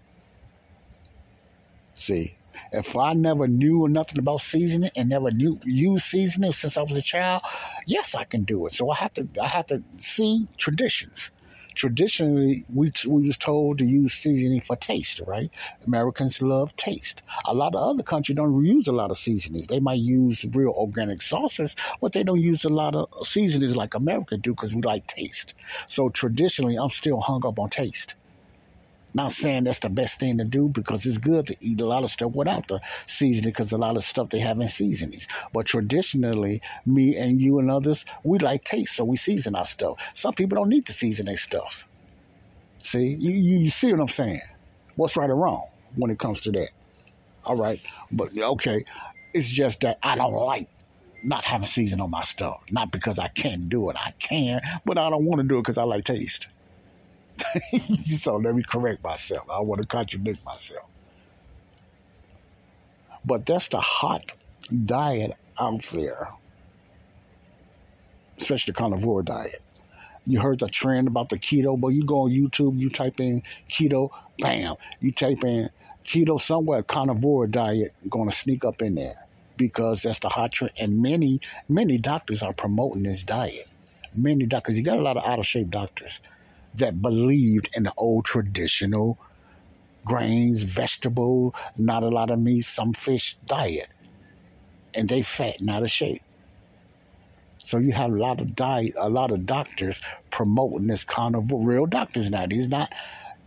See, if I never knew nothing about seasoning and never knew use seasoning since I was a child, yes, I can do it. So I have to I have to see traditions traditionally we we was told to use seasoning for taste, right? Americans love taste. A lot of other countries don't use a lot of seasonings. They might use real organic sauces, but they don't use a lot of seasonings like America do because we like taste. So traditionally, I'm still hung up on taste. Not saying that's the best thing to do because it's good to eat a lot of stuff without the seasoning because a lot of stuff they have in seasonings. But traditionally, me and you and others, we like taste, so we season our stuff. Some people don't need to season their stuff. See, you, you, see what I'm saying? What's right or wrong when it comes to that? All right, but okay, it's just that I don't like not having season on my stuff. Not because I can't do it, I can, but I don't want to do it because I like taste. so let me correct myself. I want to contradict myself. But that's the hot diet out there, especially the carnivore diet. You heard the trend about the keto, but you go on YouTube, you type in keto, bam, you type in keto somewhere, carnivore diet, going to sneak up in there because that's the hot trend. And many, many doctors are promoting this diet. Many doctors, you got a lot of out of shape doctors that believed in the old traditional grains, vegetable, not a lot of meat, some fish diet. And they fat and out of shape. So you have a lot of diet, a lot of doctors promoting this carnivore. Real doctors now. These not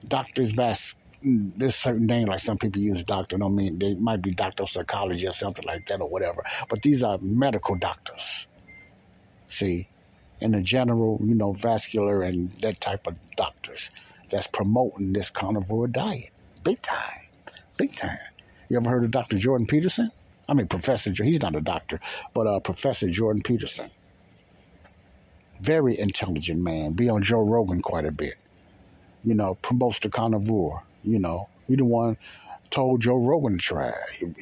doctors that's this certain thing like some people use doctor. Don't mean they might be doctor of psychology or something like that or whatever. But these are medical doctors. See, in the general, you know, vascular and that type of doctors that's promoting this carnivore diet. Big time. Big time. You ever heard of Dr. Jordan Peterson? I mean, Professor, he's not a doctor, but uh, Professor Jordan Peterson. Very intelligent man. Be on Joe Rogan quite a bit. You know, promotes the carnivore. You know, he the one told Joe Rogan to try.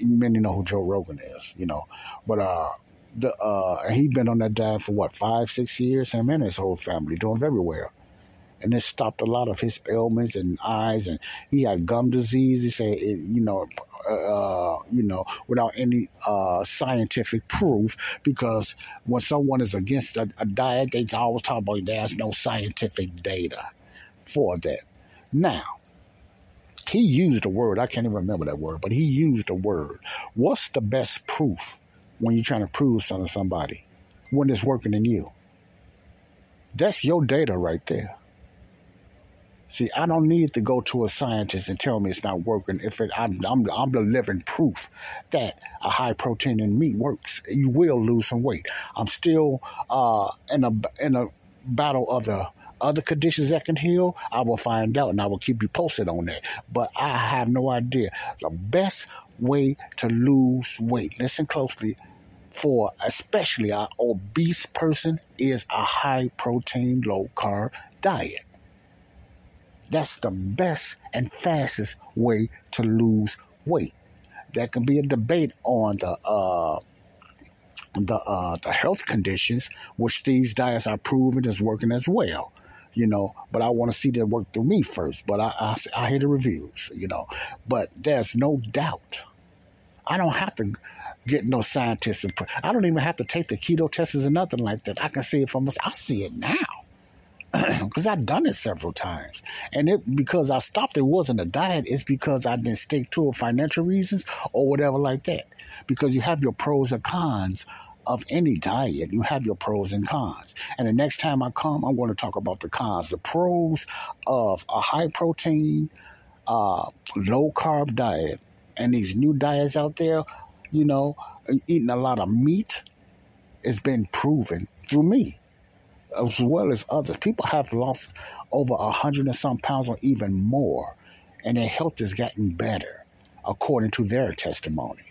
Many know who Joe Rogan is, you know. But uh, the uh he'd been on that diet for what five six years him and his whole family doing very well and it stopped a lot of his ailments and eyes and he had gum disease he said it, you know uh, you know, without any uh, scientific proof, because when someone is against a, a diet, they always talk about there's no scientific data for that. Now, he used a word, I can't even remember that word, but he used a word. What's the best proof when you're trying to prove something to somebody when it's working in you. That's your data right there. See, I don't need to go to a scientist and tell me it's not working. If it, I'm, I'm, I'm the living proof that a high protein in meat works. You will lose some weight. I'm still uh, in a in a battle of the other conditions that can heal. I will find out and I will keep you posted on that. But I have no idea. The best way to lose weight. Listen closely for especially an obese person is a high protein, low carb diet. That's the best and fastest way to lose weight. There can be a debate on the uh, the uh, the health conditions, which these diets are proven is working as well. You know, but I want to see that work through me first. But I, I, I hear the reviews. You know, but there's no doubt. I don't have to get no scientists. I don't even have to take the keto tests or nothing like that. I can see it from us. I see it now because I've done it several times. And it because I stopped, it wasn't a diet. It's because I didn't stick to it financial reasons or whatever like that. Because you have your pros and cons of any diet. You have your pros and cons. And the next time I come, I'm going to talk about the cons, the pros of a high protein, uh, low carb diet, and these new diets out there you know, eating a lot of meat, it's been proven through me as well as others. People have lost over a hundred and some pounds or even more, and their health has gotten better according to their testimony.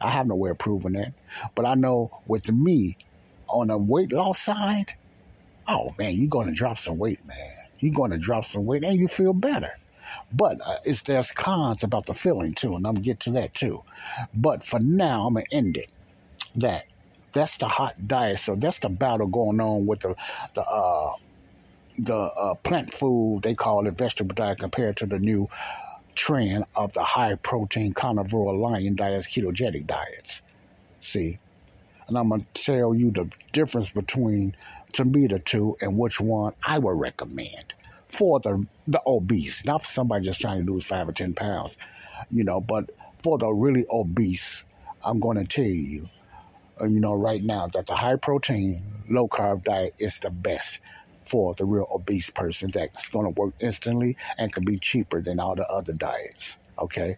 I have no way of proving that, but I know with me on the weight loss side, oh man, you're going to drop some weight, man. You're going to drop some weight and you feel better. But uh, it's there's cons about the feeling too, and I'm gonna get to that too. But for now, I'm gonna end it. That that's the hot diet. So that's the battle going on with the the uh, the uh, plant food they call it vegetable diet compared to the new trend of the high protein carnivore lion diets, ketogenic diets. See, and I'm gonna tell you the difference between to me the two and which one I would recommend for the the obese, not for somebody just trying to lose five or ten pounds, you know, but for the really obese, I'm going to tell you, uh, you know, right now that the high protein, low carb diet is the best for the real obese person that's going to work instantly and can be cheaper than all the other diets. Okay.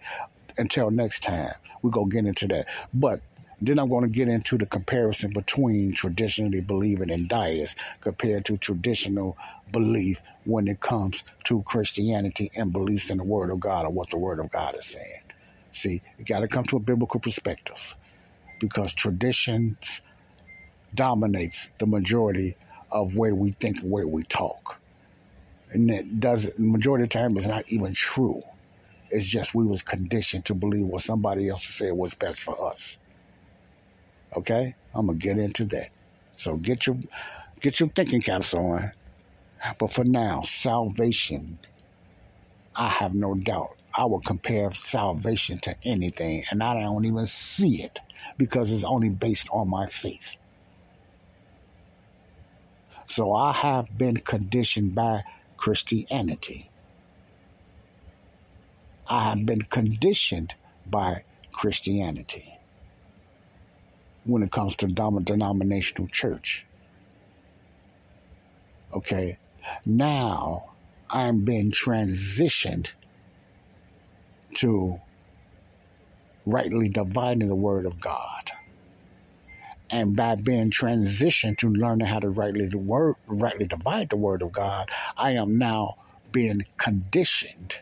Until next time, we're going to get into that. But then I'm going to get into the comparison between traditionally believing in diets compared to traditional belief when it comes to Christianity and beliefs in the Word of God or what the Word of God is saying. See, you got to come to a biblical perspective because traditions dominates the majority of where we think where we talk. And it does the majority of the time is not even true. It's just we was conditioned to believe what somebody else said was best for us. Okay? I'm gonna get into that. So get your get your thinking caps on. But for now, salvation, I have no doubt. I will compare salvation to anything, and I don't even see it because it's only based on my faith. So I have been conditioned by Christianity. I have been conditioned by Christianity when it comes to denominational church. Okay, now I'm being transitioned to rightly dividing the word of God. And by being transitioned to learning how to rightly the word rightly divide the word of God, I am now being conditioned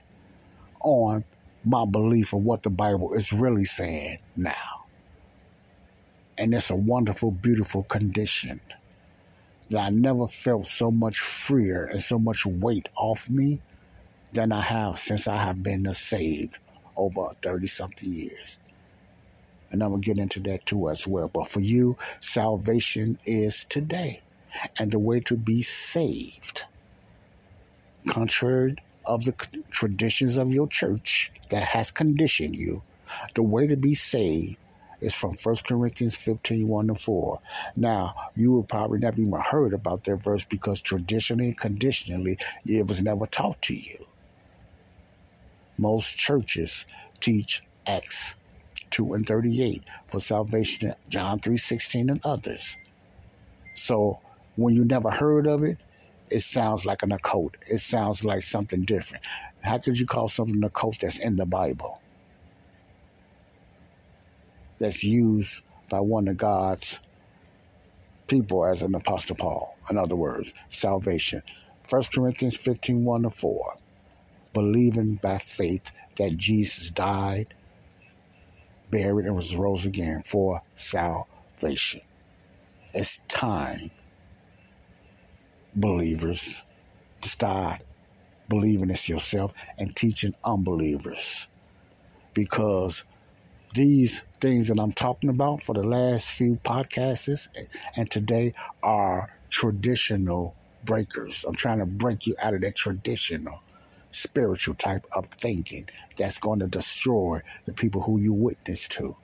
on my belief of what the Bible is really saying now. And it's a wonderful, beautiful condition that I never felt so much freer and so much weight off me than I have since I have been saved over 30 something years. And I'm going to get into that too as well. But for you, salvation is today. And the way to be saved, contrary of the traditions of your church that has conditioned you, the way to be saved is from 1 Corinthians 15 1 to 4. Now, you will probably never even heard about that verse because traditionally and conditionally it was never taught to you. Most churches teach Acts 2 and 38 for salvation, John 3 16 and others. So when you never heard of it, it sounds like an occult. It sounds like something different. How could you call something an occult that's in the Bible? That's used by one of God's people as an apostle Paul. In other words, salvation. 1 Corinthians 15 1 to 4 believing by faith that Jesus died, buried, and was rose again for salvation. It's time, believers, to start believing this yourself and teaching unbelievers. Because these things that I'm talking about for the last few podcasts and today are traditional breakers. I'm trying to break you out of that traditional spiritual type of thinking that's going to destroy the people who you witness to.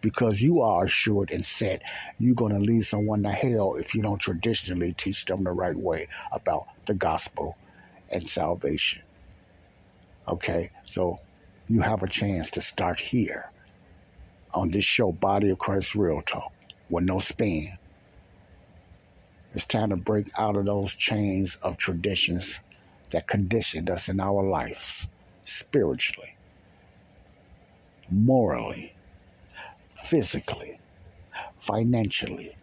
Because you are assured and set you're going to lead someone to hell if you don't traditionally teach them the right way about the gospel and salvation. Okay, so you have a chance to start here on this show, Body of Christ Real Talk, with no spin. It's time to break out of those chains of traditions that conditioned us in our lives spiritually, morally, physically, financially.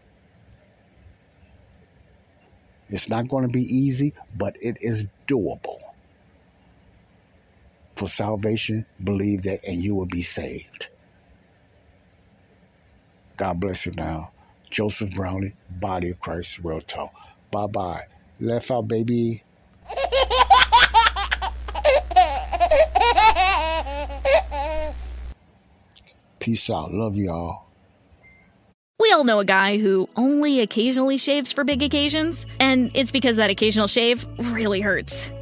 It's not going to be easy, but it is doable. For salvation, believe that and you will be saved. God bless you now. Joseph Brownlee, Body of Christ, Real Talk. Bye bye. Left out, baby. Peace out. Love y'all. We all know a guy who only occasionally shaves for big occasions, and it's because that occasional shave really hurts.